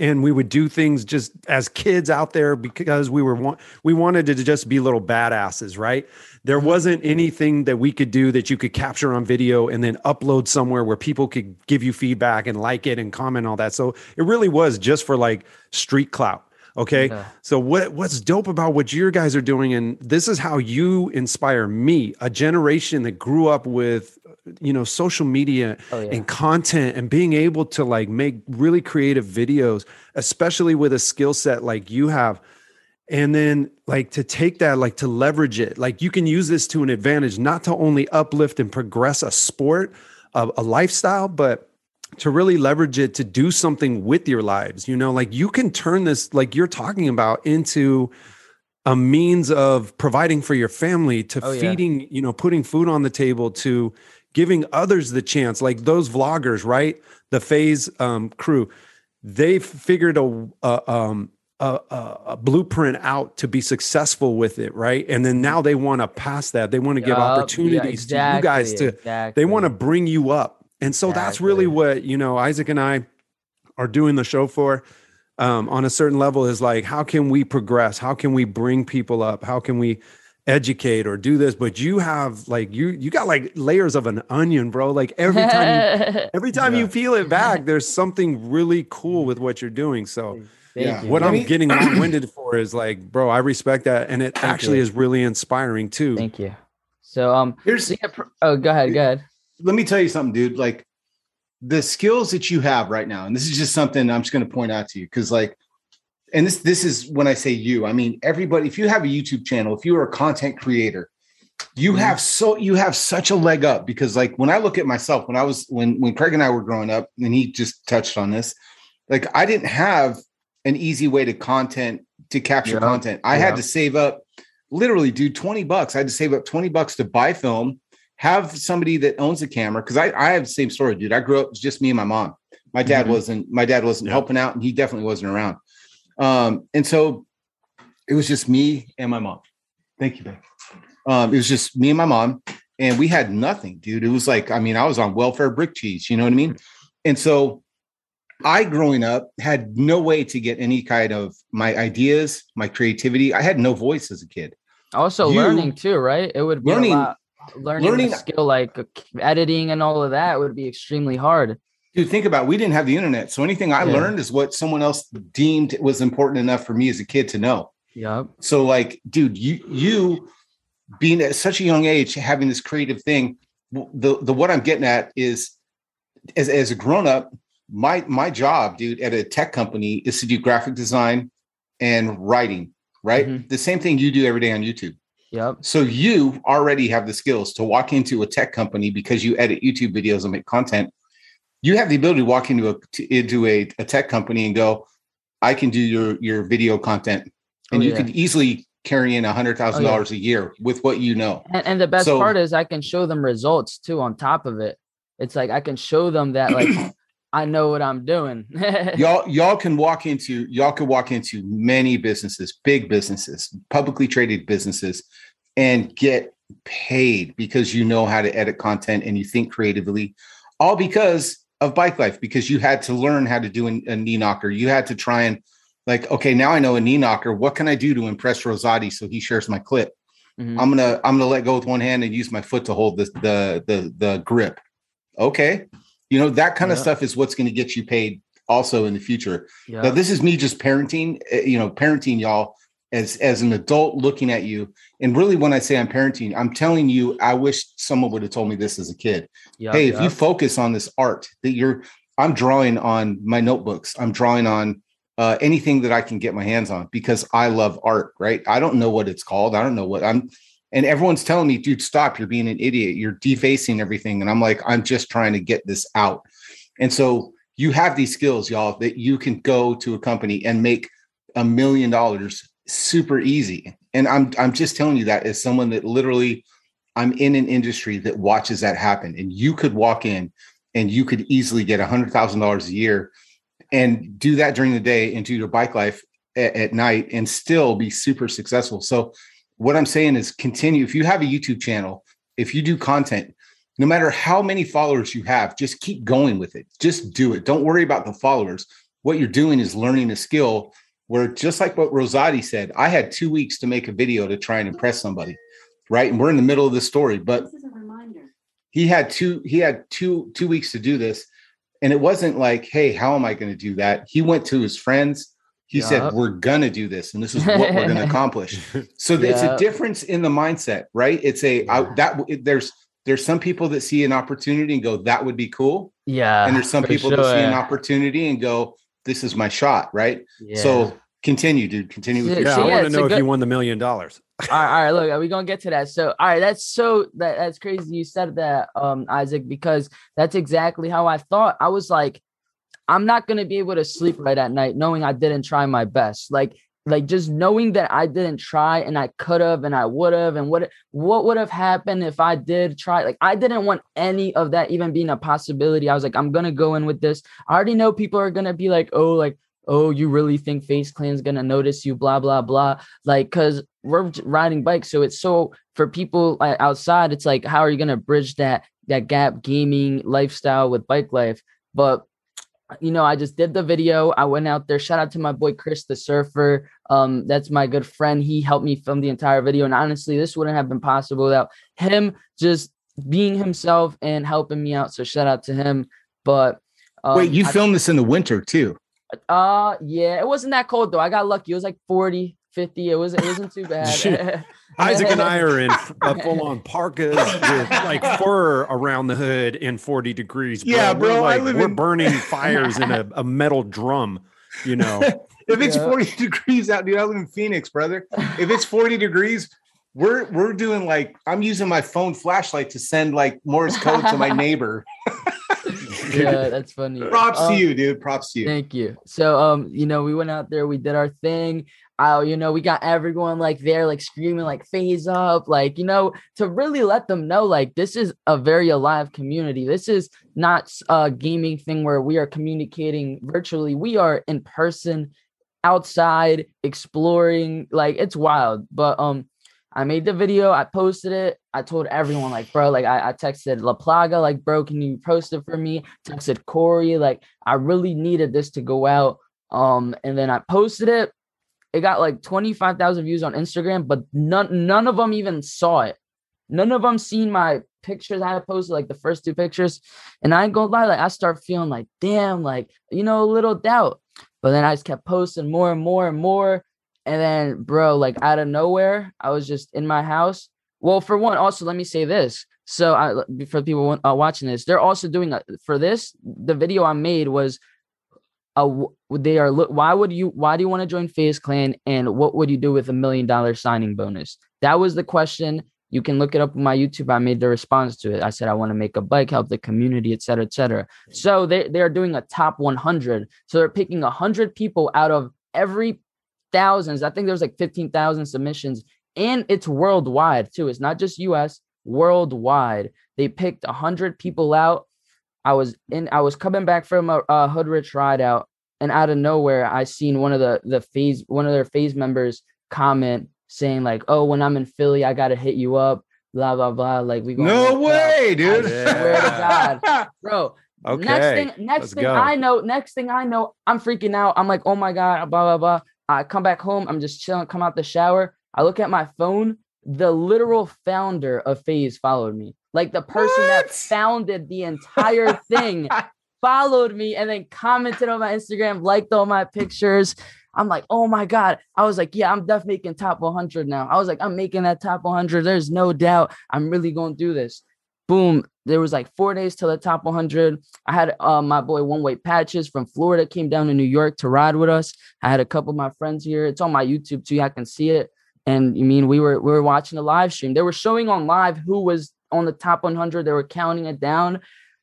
and we would do things just as kids out there because we were we wanted to just be little badasses, right? There mm-hmm. wasn't anything that we could do that you could capture on video and then upload somewhere where people could give you feedback and like it and comment all that. So it really was just for like street clout Okay. Yeah. So what what's dope about what your guys are doing, and this is how you inspire me, a generation that grew up with you know social media oh, yeah. and content and being able to like make really creative videos, especially with a skill set like you have. And then like to take that, like to leverage it, like you can use this to an advantage, not to only uplift and progress a sport, a, a lifestyle, but to really leverage it to do something with your lives. You know, like you can turn this, like you're talking about, into a means of providing for your family, to oh, feeding, yeah. you know, putting food on the table, to giving others the chance, like those vloggers, right? The FaZe um, crew, they figured a, a um, a, a, blueprint out to be successful with it, right? And then now they want to pass that. They want to give opportunities yeah, exactly, to you guys to. Exactly. They want to bring you up and so exactly. that's really what, you know, Isaac and I are doing the show for um, on a certain level is like, how can we progress? How can we bring people up? How can we educate or do this? But you have like, you, you got like layers of an onion, bro. Like every time, you, every time yeah. you peel it back, there's something really cool with what you're doing. So yeah. what I'm getting long winded for is like, bro, I respect that. And it Thank actually you. is really inspiring too. Thank you. So, um, here's, oh, go ahead. Go ahead let me tell you something, dude. Like the skills that you have right now, and this is just something I'm just going to point out to you because, like, and this this is when I say you, I mean everybody. If you have a YouTube channel, if you are a content creator, you mm-hmm. have so you have such a leg up because, like, when I look at myself, when I was when when Craig and I were growing up, and he just touched on this, like I didn't have an easy way to content to capture yeah. content. I yeah. had to save up literally, dude, 20 bucks. I had to save up 20 bucks to buy film have somebody that owns a camera because I, I have the same story, dude. I grew up just me and my mom. My dad mm-hmm. wasn't my dad wasn't yeah. helping out, and he definitely wasn't around. Um, and so it was just me and my mom. Thank you, babe. Um, it was just me and my mom, and we had nothing, dude. It was like, I mean, I was on welfare brick cheese, you know what I mean? And so I growing up had no way to get any kind of my ideas, my creativity. I had no voice as a kid. Also you, learning too, right? It would be learning, a lot learning, learning skill like editing and all of that would be extremely hard. Dude, think about it. we didn't have the internet, so anything I yeah. learned is what someone else deemed was important enough for me as a kid to know. Yeah. So, like, dude, you you being at such a young age, having this creative thing, the the what I'm getting at is, as as a grown up, my my job, dude, at a tech company is to do graphic design and writing. Right, mm-hmm. the same thing you do every day on YouTube. Yep. So you already have the skills to walk into a tech company because you edit YouTube videos and make content. You have the ability to walk into a into a, a tech company and go, I can do your your video content, oh, and oh, you yeah. could easily carry in a hundred oh, thousand oh, yeah. dollars a year with what you know. And, and the best so, part is I can show them results too. On top of it, it's like I can show them that like I know what I'm doing. y'all, y'all can walk into y'all can walk into many businesses, big businesses, publicly traded businesses, and get paid because you know how to edit content and you think creatively, all because of bike life, because you had to learn how to do a, a knee knocker. You had to try and like, okay, now I know a knee knocker. What can I do to impress Rozaati so he shares my clip? Mm-hmm. I'm gonna I'm gonna let go with one hand and use my foot to hold the the the, the grip. Okay, you know, that kind yeah. of stuff is what's going to get you paid also in the future. Yeah. Now, this is me just parenting, eh, you know, parenting y'all as as an adult looking at you. And really, when I say I'm parenting, I'm telling you, I wish someone would have told me this as a kid. Yeah, hey, if you focus on this art that you're, I'm drawing on my notebooks. I'm drawing on uh, anything that I can get my hands on because I love art. Right? I don't know what it's called. I don't know what I'm and everyone's telling me dude stop you're being an idiot you're defacing everything and i'm like i'm just trying to get this out. And so you have these skills y'all that you can go to a company and make a million dollars super easy. And i'm i'm just telling you that as someone that literally i'm in an industry that watches that happen and you could walk in and you could easily get a hundred thousand dollars a year and do that during the day and do your bike life at, at night and still be super successful. So what I'm saying is continue. If you have a YouTube channel, if you do content, no matter how many followers you have, just keep going with it. Just do it. Don't worry about the followers. What you're doing is learning a skill where just like what Rozaati said, I had two weeks to make a video to try and impress somebody. Right. And we're in the middle of the story, but he had two, he had two, two weeks to do this. And it wasn't like, hey, how am I going to do that? He went to his friends He yep. said, We're gonna do this, and this is what we're gonna accomplish. So yep. it's a difference in the mindset, right? It's a yeah. I, that there's there's some people that see an opportunity and go, That would be cool. Yeah. And there's some people sure. that see an opportunity and go, This is my shot, right? Yeah. So continue, dude. Continue with your yeah, I want to know if good... you won the million dollars. all, right, all right, look, are we gonna get to that? So, all right, that's so that that's crazy. You said that, um, Isaac, because that's exactly how I thought. I was like, I'm not going to be able to sleep right at night knowing I didn't try my best. Like like just knowing that I didn't try and I could have and I would have and what what would have happened if I did try like I didn't want any of that even being a possibility. I was like I'm going to go in with this. I already know people are going to be like, "Oh, like oh, you really think FaZe Clan's going to notice you blah blah blah." Like cuz we're riding bikes so it's so for people uh, outside it's like how are you going to bridge that that gap gaming lifestyle with bike life? But you know, I just did the video. I went out there. Shout out to my boy Chris the Surfer. Um, that's my good friend. He helped me film the entire video. And honestly, this wouldn't have been possible without him just being himself and helping me out. So shout out to him. But um, wait, you I, filmed this in the winter too? Uh yeah, it wasn't that cold though. I got lucky. It was like 40, 50. It was it wasn't too bad. Isaac and I are in full on parkas with like fur around the hood in 40 degrees. Bro. Yeah, bro. We're, like, we're in... burning fires in a, a, metal drum, you know. if it's yeah. 40 degrees out, dude, I live in Phoenix, brother. If it's 40 degrees, we're we're doing like I'm using my phone flashlight to send like Morse code to my neighbor. yeah, that's funny. Props um, to you, dude. Props to you. Thank you. So um, you know, we went out there, we did our thing oh, you know, we got everyone like there, like screaming, like FaZe up, like, you know, to really let them know, like, this is a very alive community. This is not a gaming thing where we are communicating virtually. We are in person, outside, exploring. Like, it's wild. But, um, I made the video, I posted it. I told everyone, like, bro, like, I, I texted La Plaga, like, bro, can you post it for me? Texted Corey, like, I really needed this to go out. Um, and then I posted it it got like 25,000 views on Instagram, but none none of them even saw it. None of them seen my pictures I had posted, like the first two pictures. And I ain't gonna lie, like I start feeling like, damn, like, you know, a little doubt. But then I just kept posting more and more and more. And then, bro, like out of nowhere, I was just in my house. Well, for one, also, let me say this. So, I, for people uh, watching this, they're also doing a, for this. The video I made was uh, they are why would you why do you want to join FaZe Clan and what would you do with a million dollar signing bonus that was the question you can look it up on my youtube i made the response to it i said i want to make a bike help the community etc etc so they, they're doing a top 100 so they're picking 100 people out of every thousands i think there's like 15000 submissions and it's worldwide too it's not just us worldwide they picked 100 people out I was in I was coming back from a, a Hoodrich ride out and out of nowhere I seen one of the the FaZe one of their FaZe members comment saying like, "Oh, when I'm in Philly, I gotta hit you up." Blah blah blah. Like we go, no way, out. dude. I swear to God, bro. Okay. Next thing, next thing go. I know, next thing I know, I'm freaking out. I'm like, oh my god, blah blah blah. I come back home. I'm just chilling. Come out the shower. I look at my phone. The literal founder of FaZe followed me. Like the person what? that founded the entire thing followed me and then commented on my Instagram, liked all my pictures. I'm like, oh my God. I was like, yeah, I'm definitely making top 100 now. I was like, I'm making that top 100. There's no doubt I'm really going to do this. Boom. There was like four days till the top 100. I had uh, my boy One Way Patches from Florida came down to New York to ride with us. I had a couple of my friends here. It's on my YouTube too. I can see it. And you mean we were we were watching the live stream. They were showing on live who was on the top 100. They were counting it down.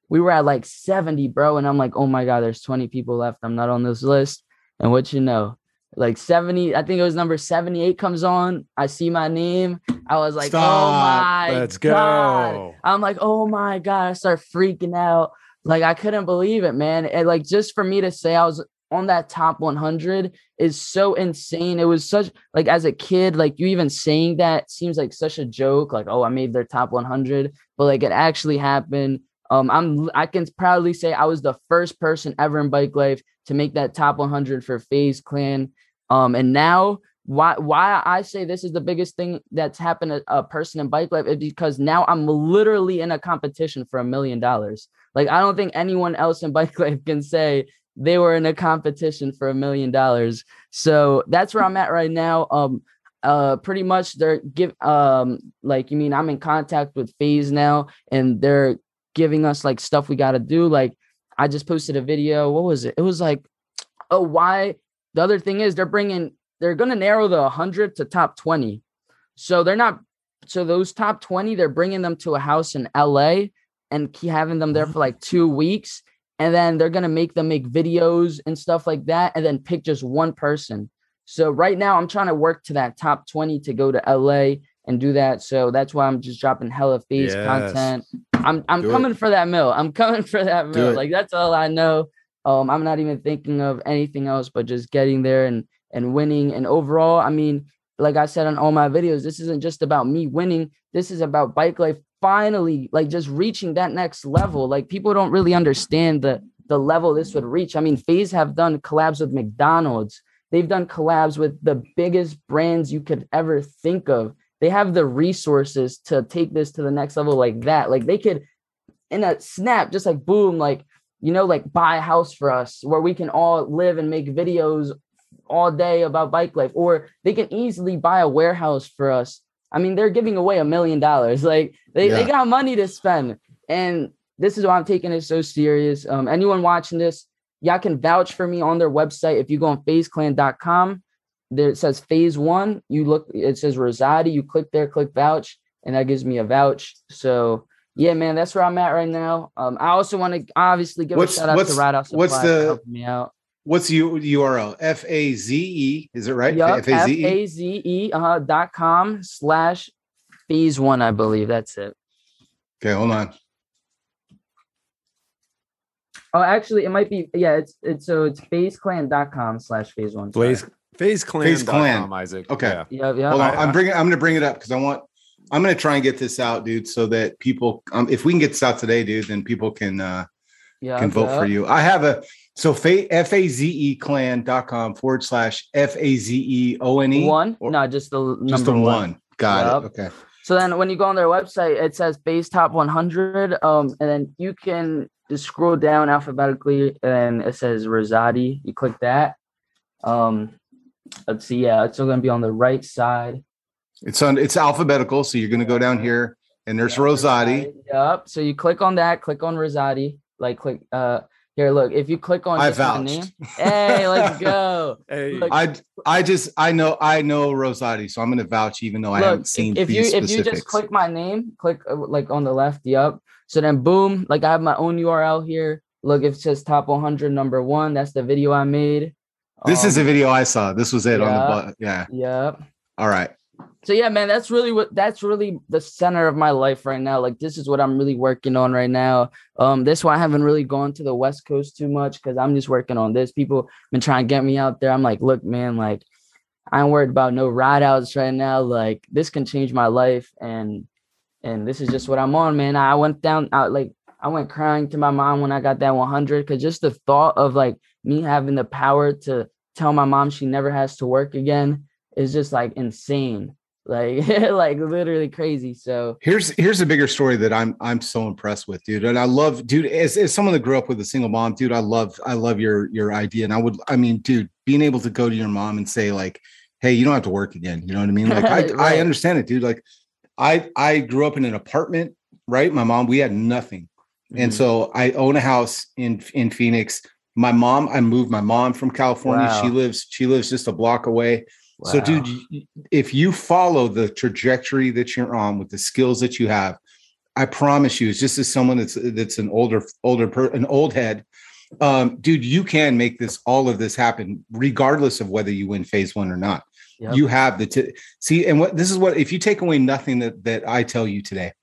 We were at like 70, bro. And I'm like, oh my God, there's 20 people left. I'm not on this list. And what you know, like 70, I think it was number 78 comes on. I see my name. I was like, oh Stop. oh my Let's God. go. I'm like, oh my God. I start freaking out. Like I couldn't believe it, man. And like just for me to say I was on that top 100 is so insane. It was such like as a kid, like you even saying that seems like such a joke, like, oh, I made their top 100, but like it actually happened. Um, I'm I can proudly say I was the first person ever in bike life to make that top 100 for FaZe Clan. Um, and now why why I say this is the biggest thing that's happened to a person in bike life is because now I'm literally in a competition for a million dollars. Like I don't think anyone else in bike life can say they were in a competition for a million dollars. So that's where I'm at right now. Um, uh, pretty much they're give um like you mean I'm in contact with FaZe now, and they're giving us like stuff we got to do. Like I just posted a video. What was it? It was like, oh, why? The other thing is they're bringing they're gonna narrow the 100 to top 20. So they're not. So those top 20, they're bringing them to a house in LA and keep having them there for like two weeks and then they're gonna make them make videos and stuff like that, and then pick just one person. So right now I'm trying to work to that top 20 to go to LA and do that. So that's why I'm just dropping hella FaZe yes. content. I'm I'm do coming it. for that mill. I'm coming for that mill. Like that's all I know. Um, I'm not even thinking of anything else but just getting there and and winning. And overall, I mean, like I said on all my videos, this isn't just about me winning. This is about bike life finally like just reaching that next level. Like people don't really understand the the level this would reach. I mean, FaZe have done collabs with McDonald's. They've done collabs with the biggest brands you could ever think of. They have the resources to take this to the next level like that. Like they could in a snap, just like boom, like you know, like buy a house for us where we can all live and make videos all day about bike life, or they can easily buy a warehouse for us I mean, they're giving away a million dollars. Like they, yeah. they got money to spend. And this is why I'm taking it so serious. Um, anyone watching this, y'all can vouch for me on their website. If you go on fazeclan.com, there it says FaZe one. You look, it says Rozaati. You click there, click vouch, and that gives me a vouch. So yeah, man, that's where I'm at right now. Um, I also want to obviously give what's, a shout out to Ride Out What's the helping me out? What's the URL? F A Z E. Is it right? Yep, F A Z E uh, dot com slash FaZe one, I believe. That's it. Okay, hold on. Oh, actually, it might be. Yeah, it's it's so it's fazeclan.com slash FaZe one. FaZe FaZe clan. FaZe clan. Isaac. Okay. Yeah. Yeah. yeah. Hold on. I'm bringing. I'm going to bring it up because I want. I'm going to try and get this out, dude, so that people. Um, if we can get this out today, dude, then people can. uh yeah, can vote for you. I have a so F A Z E clan.com forward slash F A Z E O N E. One? No, just the just the one. one. Got yep. it. Okay. So then when you go on their website, it says base top 100. Um, and then you can just scroll down alphabetically and it says Rozaati. You click that. Um, let's see. Yeah, it's still going to be on the right side. It's on, it's alphabetical. So you're going to go down here and there's yep, Rozaati. Yep. So you click on that, click on Rozaati, like click, uh, here, look. If you click on I vouched. Hey, let's go. hey. Look, I I just I know I know Rozaati, so I'm gonna vouch even though look, I haven't seen. If you specifics. if you just click my name, click uh, like on the left, yep. So then boom, like I have my own URL here. Look, it says top 100 number one. That's the video I made. This um, is a video I saw. This was it on the button. Yeah. Yep. All right so yeah man that's really what that's really the center of my life right now like this is what i'm really working on right now um this why i haven't really gone to the west coast too much because i'm just working on this people been trying to get me out there i'm like look man like I'm worried about no ride outs right now like this can change my life and and this is just what i'm on man i went down out like i went crying to my mom when i got that 100 because just the thought of like me having the power to tell my mom she never has to work again is just like insane like like literally crazy so here's here's a bigger story that i'm i'm so impressed with dude and i love dude as, as someone that grew up with a single mom dude i love i love your your idea and i would i mean dude being able to go to your mom and say like hey you don't have to work again you know what i mean like I, right. I understand it dude like i i grew up in an apartment right my mom we had nothing mm-hmm. and so i own a house in in phoenix my mom i moved my mom from california wow. she lives she lives just a block away Wow. So, dude, if you follow the trajectory that you're on with the skills that you have, I promise you, it's just as someone that's that's an older older per, an old head, um, dude, you can make this all of this happen regardless of whether you win FaZe one or not. Yep. You have the t- see, and what this is what if you take away nothing that that I tell you today,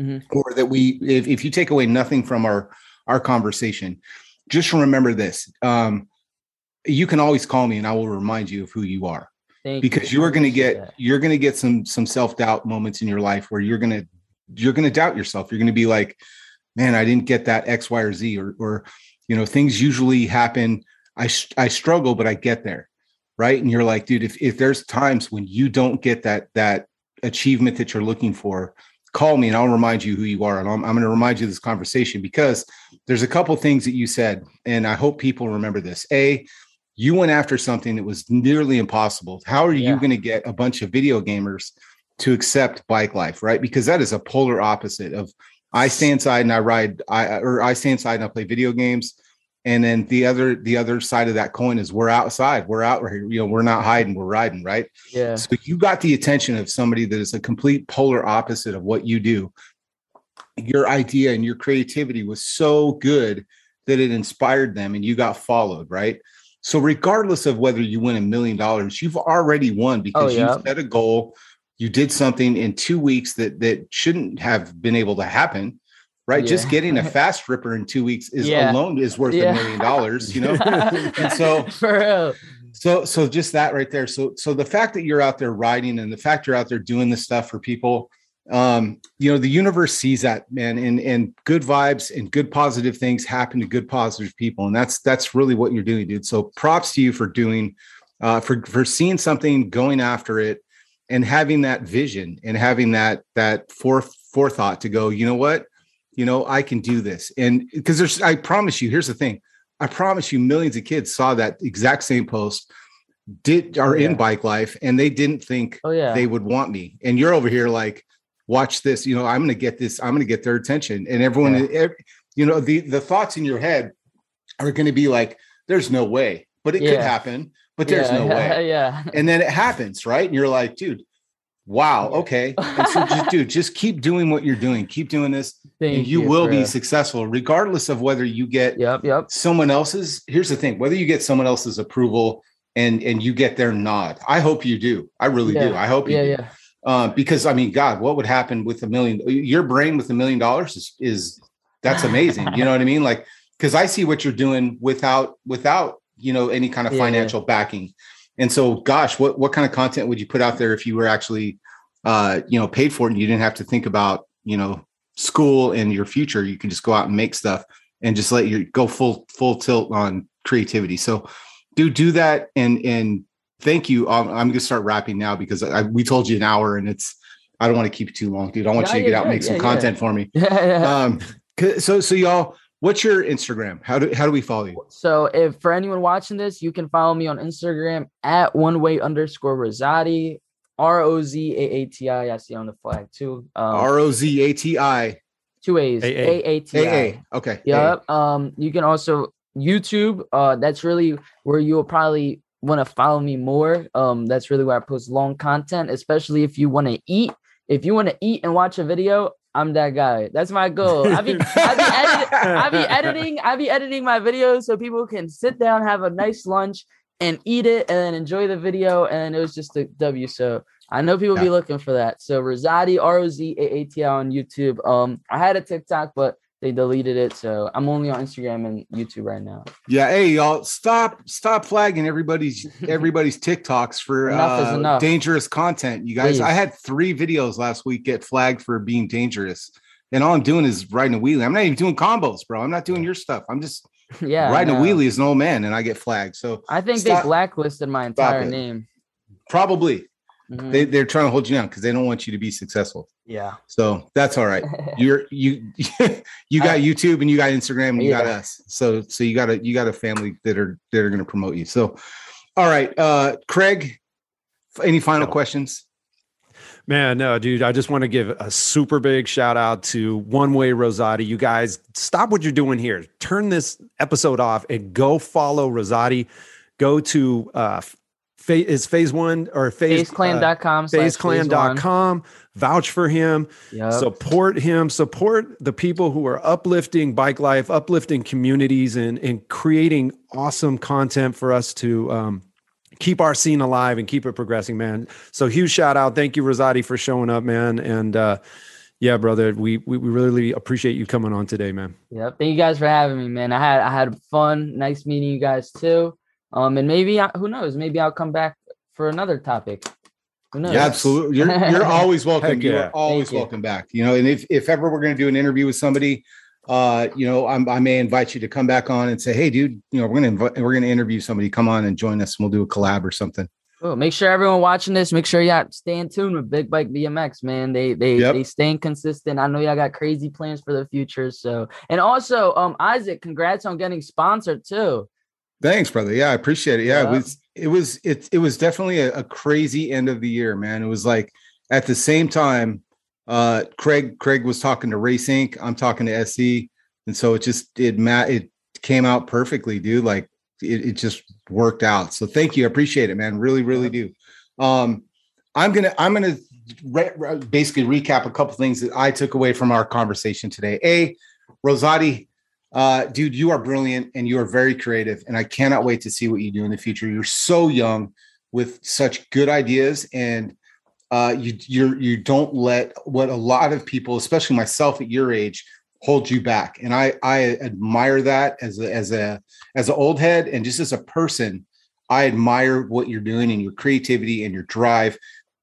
mm-hmm. or that we if if you take away nothing from our our conversation, just remember this. Um, you can always call me and I will remind you of who you are. Thank because you. you are going to get that. you're going to get some some self-doubt moments in your life where you're going to you're going to doubt yourself you're going to be like man i didn't get that x y or z or or you know things usually happen i i struggle but i get there right and you're like dude if if there's times when you don't get that that achievement that you're looking for call me and I'll remind you who you are. And I'm, I'm going to remind you of this conversation because there's a couple things that you said, and I hope people remember this. A, you went after something that was nearly impossible. How are yeah. you going to get a bunch of video gamers to accept bike life, right? Because that is a polar opposite of I stay inside and I ride, I or I stay inside and I play video games. And then the other the other side of that coin is we're outside, we're out here, you know, we're not hiding, we're riding, right? Yeah. So you got the attention of somebody that is a complete polar opposite of what you do. Your idea and your creativity was so good that it inspired them and you got followed, right? So regardless of whether you win a million dollars, you've already won oh, because oh, yeah. you set a goal, you did something in two weeks that that shouldn't have been able to happen right? Yeah. just getting a Fast Ripper in two weeks is yeah. alone is worth a million dollars you know? And so so so just that right there. So so the fact that you're out there riding and the fact you're out there doing this stuff for people um you know the universe sees that man and and good vibes and good positive things happen to good positive people and that's that's really what you're doing dude. So props to you for doing uh for for seeing something going after it and having that vision and having that that forth forethought to go you know what you know i can do this and because there's i promise you here's the thing i promise you millions of kids saw that exact same post did are oh, yeah. in bike life and they didn't think oh, yeah. they would want me and you're over here like watch this you know i'm going to get this i'm going to get their attention and everyone yeah. every, you know the the thoughts in your head are going to be like there's no way but it could happen but there's no way. yeah. And then it happens, right? And you're like, dude, wow, okay. And so just dude, just keep doing what you're doing. Keep doing this. Thank and you, you will be successful, regardless of whether you get yep, yep. someone else's. Here's the thing: whether you get someone else's approval and and you get their nod. I hope you do. I really yeah. do. I hope you yeah, do. Yeah. Uh, because I mean, God, what would happen with a million? Your brain with a million dollars is is that's amazing. you know what I mean? Like, because I see what you're doing without without you know any kind of yeah, financial yeah. backing and so gosh what what kind of content would you put out there if you were actually uh you know paid for it and you didn't have to think about you know school and your future? You can just go out and make stuff and just let you go full full tilt on creativity. So do do that and and thank you. I'm, I'm gonna start wrapping now because I, we told you an hour and it's i don't want to keep it too long dude. I want yeah, you to get out and make some content for me. Yeah, yeah. um so so y'all What's your Instagram? How do how do we follow you? So if for anyone watching this, you can follow me on Instagram at one way underscore Rozaati. R O Z A A T I. I see on the flag too. Um, R O Z A T I. Two A's. A A T I. Okay. Yep. Um, you can also YouTube. Uh, that's really where you'll probably want to follow me more. Um, that's really where I post long content, especially if you want to eat. If you want to eat and watch a video, I'm that guy. That's my goal. I be, I be, edit, I be editing. I be editing my videos so people can sit down, have a nice lunch, and eat it, and then enjoy the video. And it was just a W. So I know people yeah. be looking for that. So Rozaati R O Z A A T I on YouTube. Um, I had a TikTok, but they deleted it. So I'm only on Instagram and YouTube right now. Yeah, hey y'all, stop stop flagging everybody's everybody's TikToks for uh, dangerous content. You guys, Please. I had three videos last week get flagged for being dangerous, and all I'm doing is riding a wheelie. I'm not even doing combos, bro. I'm not doing your stuff. I'm just yeah riding a wheelie as an old man, and I get flagged. So I think stop, they blacklisted my entire name. Probably. Mm-hmm. They they're trying to hold you down because they don't want you to be successful. Yeah. So that's all right. You're you you got YouTube and you got Instagram and you yeah. got us. So so you got a you got a family that are that are going to promote you. So all right, uh Craig, any final questions? Man, no, dude. I just want to give a super big shout out to One Way Rozaati. You guys, stop what you're doing here. Turn this episode off and go follow Rozaati. Go to uh, is FaZe one or FaZe FazeClan.com, uh. Vouch for him, yep. support him, support the people who are uplifting bike life, uplifting communities, and, and creating awesome content for us to um, keep our scene alive and keep it progressing, man. So huge shout out. Thank you, Rozaati, for showing up, man. And uh, yeah, brother, we, we we really appreciate you coming on today, man. Yep. Thank you guys for having me, man. I had I had fun. Nice meeting you guys too. Um, and maybe who knows? Maybe I'll come back for another topic. Who knows? Yeah, absolutely. You're you're always welcome. Yeah. You're always Thank welcome you. back. You know, and if if ever we're going to do an interview with somebody, uh, you know, I'm, i may invite you to come back on and say, hey, dude, you know, we're gonna inv- we're gonna interview somebody. Come on and join us, and we'll do a collab or something. Oh, make sure everyone watching this, make sure y'all stay in tune with Big Bike BMX, man. They they yep. they staying consistent. I know y'all got crazy plans for the future. So and also, um, Isaac, congrats on getting sponsored too. Thanks, brother. Yeah, I appreciate it. Yeah, yep. it was it was it it was definitely a, a crazy end of the year, man. It was like at the same time, uh, Craig Craig was talking to Race Inc. I'm talking to SE, and so it just it mat it came out perfectly, dude. Like it, it just worked out. So thank you. I appreciate it, man. Really, really do. Um, I'm gonna I'm gonna re- re- basically recap a couple things that I took away from our conversation today. A, Rozaati, uh, dude, you are brilliant and you are very creative, and I cannot wait to see what you do in the future. You're so young with such good ideas, and uh, you you're you don't let what a lot of people, especially myself at your age, hold you back. And I I admire that as a as a as an old head and just as a person. I admire what you're doing and your creativity and your drive.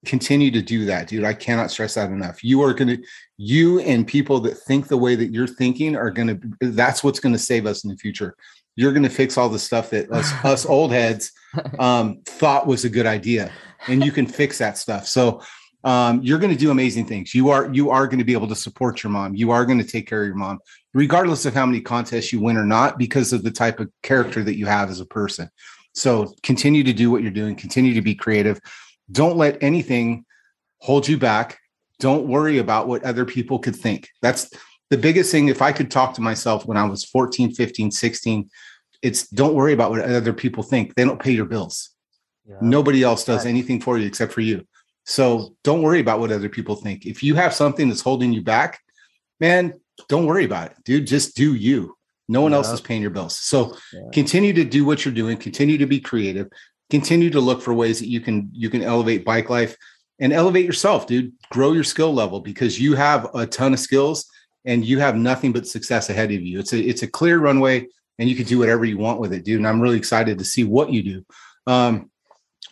Continue to do that, dude. I cannot stress that enough. You are going to, you and people that think the way that you're thinking are going to, that's what's going to save us in the future. You're going to fix all the stuff that us, us old heads um, thought was a good idea, and you can fix that stuff. So um, you're going to do amazing things. You are you are going to be able to support your mom. You are going to take care of your mom, regardless of how many contests you win or not, because of the type of character that you have as a person. So continue to do what you're doing. Continue to be creative. Don't let anything hold you back. Don't worry about what other people could think. That's the biggest thing. If I could talk to myself when I was 14, 15, 16, it's don't worry about what other people think. They don't pay your bills. Yeah. Nobody else does anything for you except for you. So don't worry about what other people think. If you have something that's holding you back, man, don't worry about it, dude. Just do you. No one yeah. else is paying your bills. So yeah. continue to do what you're doing. Continue to be creative. Continue to look for ways that you can you can elevate bike life and elevate yourself, dude. Grow your skill level because you have a ton of skills and you have nothing but success ahead of you. It's a it's a clear runway and you can do whatever you want with it, dude. And I'm really excited to see what you do. Um,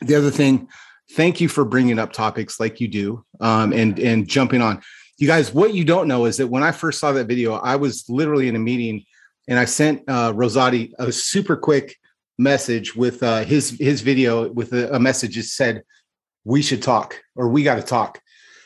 the other thing thank you for bringing up topics like you do um, and and jumping on you guys what you don't know is that when i first saw that video i was literally in a meeting and i sent uh, Rozaati a super quick message with uh, his his video with a, a message that said we should talk or we got to talk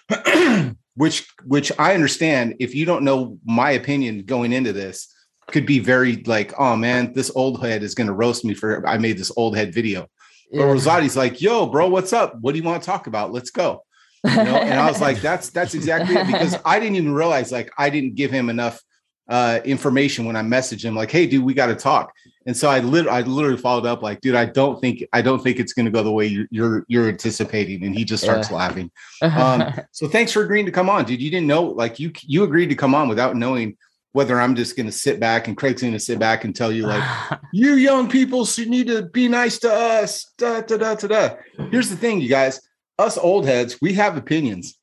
which which i understand if you don't know my opinion going into this could be very like oh man this old head is going to roast me for i made this old head video yeah. But Rozaati's like, yo, bro, what's up? What do you want to talk about? Let's go. You know? and I was like, that's that's exactly it because I didn't even realize like I didn't give him enough uh, information when I messaged him like, hey, dude, we got to talk. And so I literally, I literally followed up like, dude, I don't think, I don't think it's going to go the way you're, you're, you're anticipating. And he just starts yeah. laughing. Um, so thanks for agreeing to come on, dude. You didn't know, like you, you agreed to come on without knowing whether I'm just going to sit back and Craig's going to sit back and tell you like, you young people need to be nice to us. Da, da, da, da, da. Here's the thing, you guys, us old heads, we have opinions,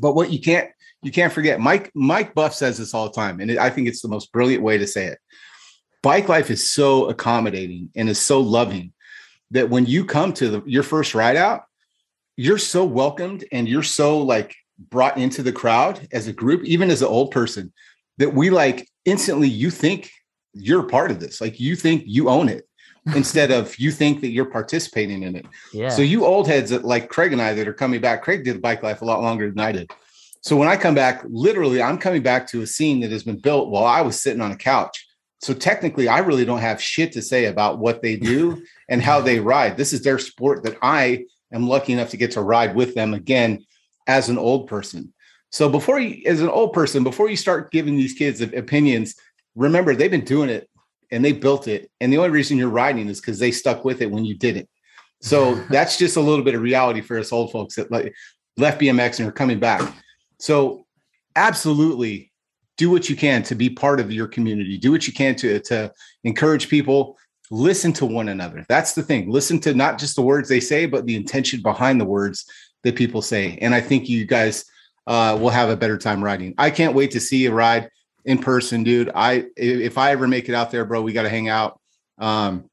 but what you can't, you can't forget Mike, Mike Buff says this all the time. And I think it's the most brilliant way to say it. Bike life is so accommodating and is so loving that when you come to the, your first ride out, you're so welcomed and you're so like brought into the crowd as a group, even as an old person that we like instantly you think you're part of this. Like you think you own it instead of you think that you're participating in it. Yeah. So you old heads that like craig and i that are coming back craig did bike life a lot longer than i did. So when i come back literally i'm coming back to a scene that has been built while i was sitting on a couch so technically i really don't have shit to say about what they do and how they ride this is their sport that i am lucky enough to get to ride with them again as an old person so before you, as an old person, before you start giving these kids opinions, remember they've been doing it and they built it. And the only reason you're riding is because they stuck with it when you didn't. So that's just a little bit of reality for us old folks that like left BMX and are coming back. So absolutely do what you can to be part of your community. Do what you can to, to encourage people. Listen to one another. That's the thing. Listen to not just the words they say, but the intention behind the words that people say. And I think you guys uh, we'll have a better time riding. I can't wait to see a ride in person, dude. I if I ever make it out there, bro, we got to hang out. Um,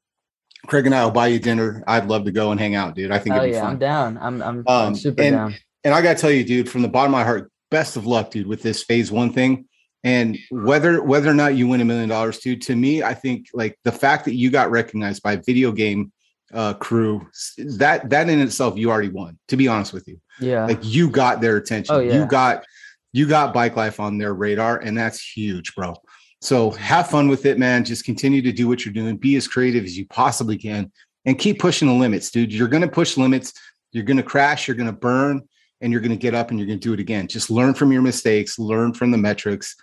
Craig and I will buy you dinner. I'd love to go and hang out, dude. I think oh, yeah, fun. I'm down. I'm I'm, um, I'm super and, down. And I gotta tell you, dude, from the bottom of my heart, best of luck, dude, with this FaZe one thing. And whether whether or not you win a million dollars, dude, to me, I think like the fact that you got recognized by video game uh, crew. That that in itself, you already won. To be honest with you, yeah, like you got their attention. Oh, yeah. You got you got bike life on their radar, and that's huge, bro. So have fun with it, man. Just continue to do what you're doing. Be as creative as you possibly can, and keep pushing the limits, dude. You're gonna push limits. You're gonna crash. You're gonna burn, and you're gonna get up and you're gonna do it again. Just learn from your mistakes. Learn from the metrics,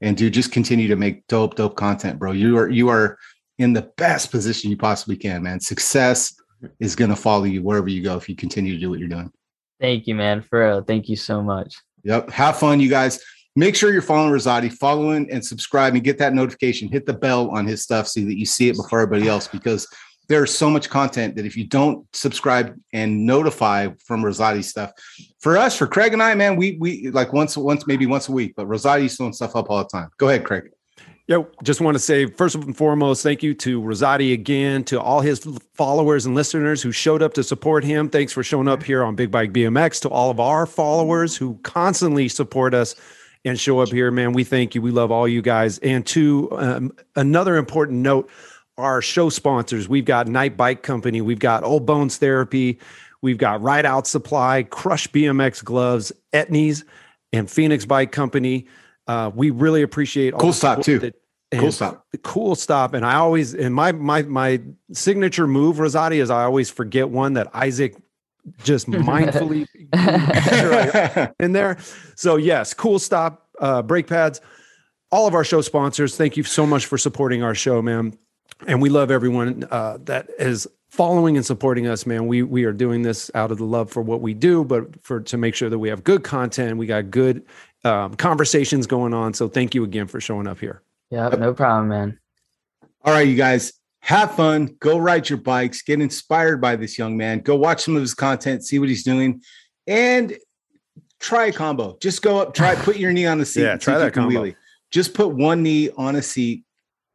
and dude, just continue to make dope, dope content, bro. You are you are in the best position you possibly can, man. Success is going to follow you wherever you go if you continue to do what you're doing. Thank you, man. For real. Thank you so much. Yep. Have fun, you guys. Make sure you're following Rozaati, following and subscribing. get that notification. Hit the bell on his stuff so that you see it before everybody else because there's so much content that if you don't subscribe and notify from Rozaati stuff, for us, for Craig and I, man, we we like once once maybe once a week, but Rozaati's throwing stuff up all the time. Go ahead, Craig. Yeah, just want to say first and foremost, thank you to Rozaati again, to all his followers and listeners who showed up to support him. Thanks for showing up here on Big Bike BMX. To all of our followers who constantly support us and show up here, man, we thank you. We love all you guys. And to um, another important note, our show sponsors, we've got Knight Bike Company, we've got Old Bones Therapy, we've got Ride Out Supply, Crush BMX Gloves, Etnies, and Phoenix Bike Company. Uh, we really appreciate Kool Stop too. That, Kool Stop. Kool Stop. And I always and my my my signature move, Rozaati, is I always forget one that Isaac just mindfully in there. So yes, Kool Stop, uh, brake pads. All of our show sponsors, thank you so much for supporting our show, man. And we love everyone uh, that is following and supporting us, man. We we are doing this out of the love for what we do, but for to make sure that we have good content, we got good um, conversations going on. So thank you again for showing up here. Yeah, no problem, man. All right, you guys, have fun. Go ride your bikes. Get inspired by this young man. Go watch some of his content, see what he's doing, and try a combo. Just go up, try, put your knee on the seat. yeah, try that combo. Wheelie. Just put one knee on a seat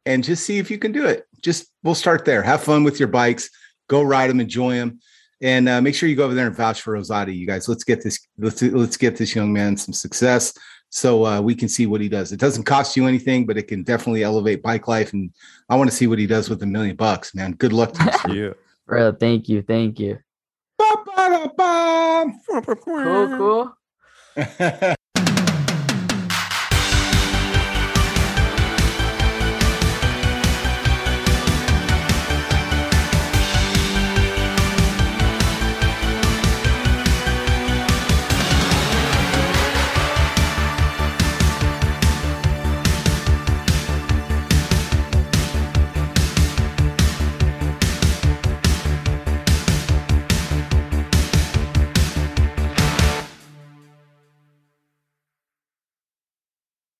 and just see if you can do it. Just we'll start there. Have fun with your bikes. Go ride them, enjoy them, and uh, make sure you go over there and vouch for Rozaati. You guys, let's get this. Let's let's get this young man some success so uh, we can see what he does. It doesn't cost you anything, but it can definitely elevate bike life. And I want to see what he does with a million bucks, man. Good luck to you. Bro, thank you. Thank you. Cool, cool.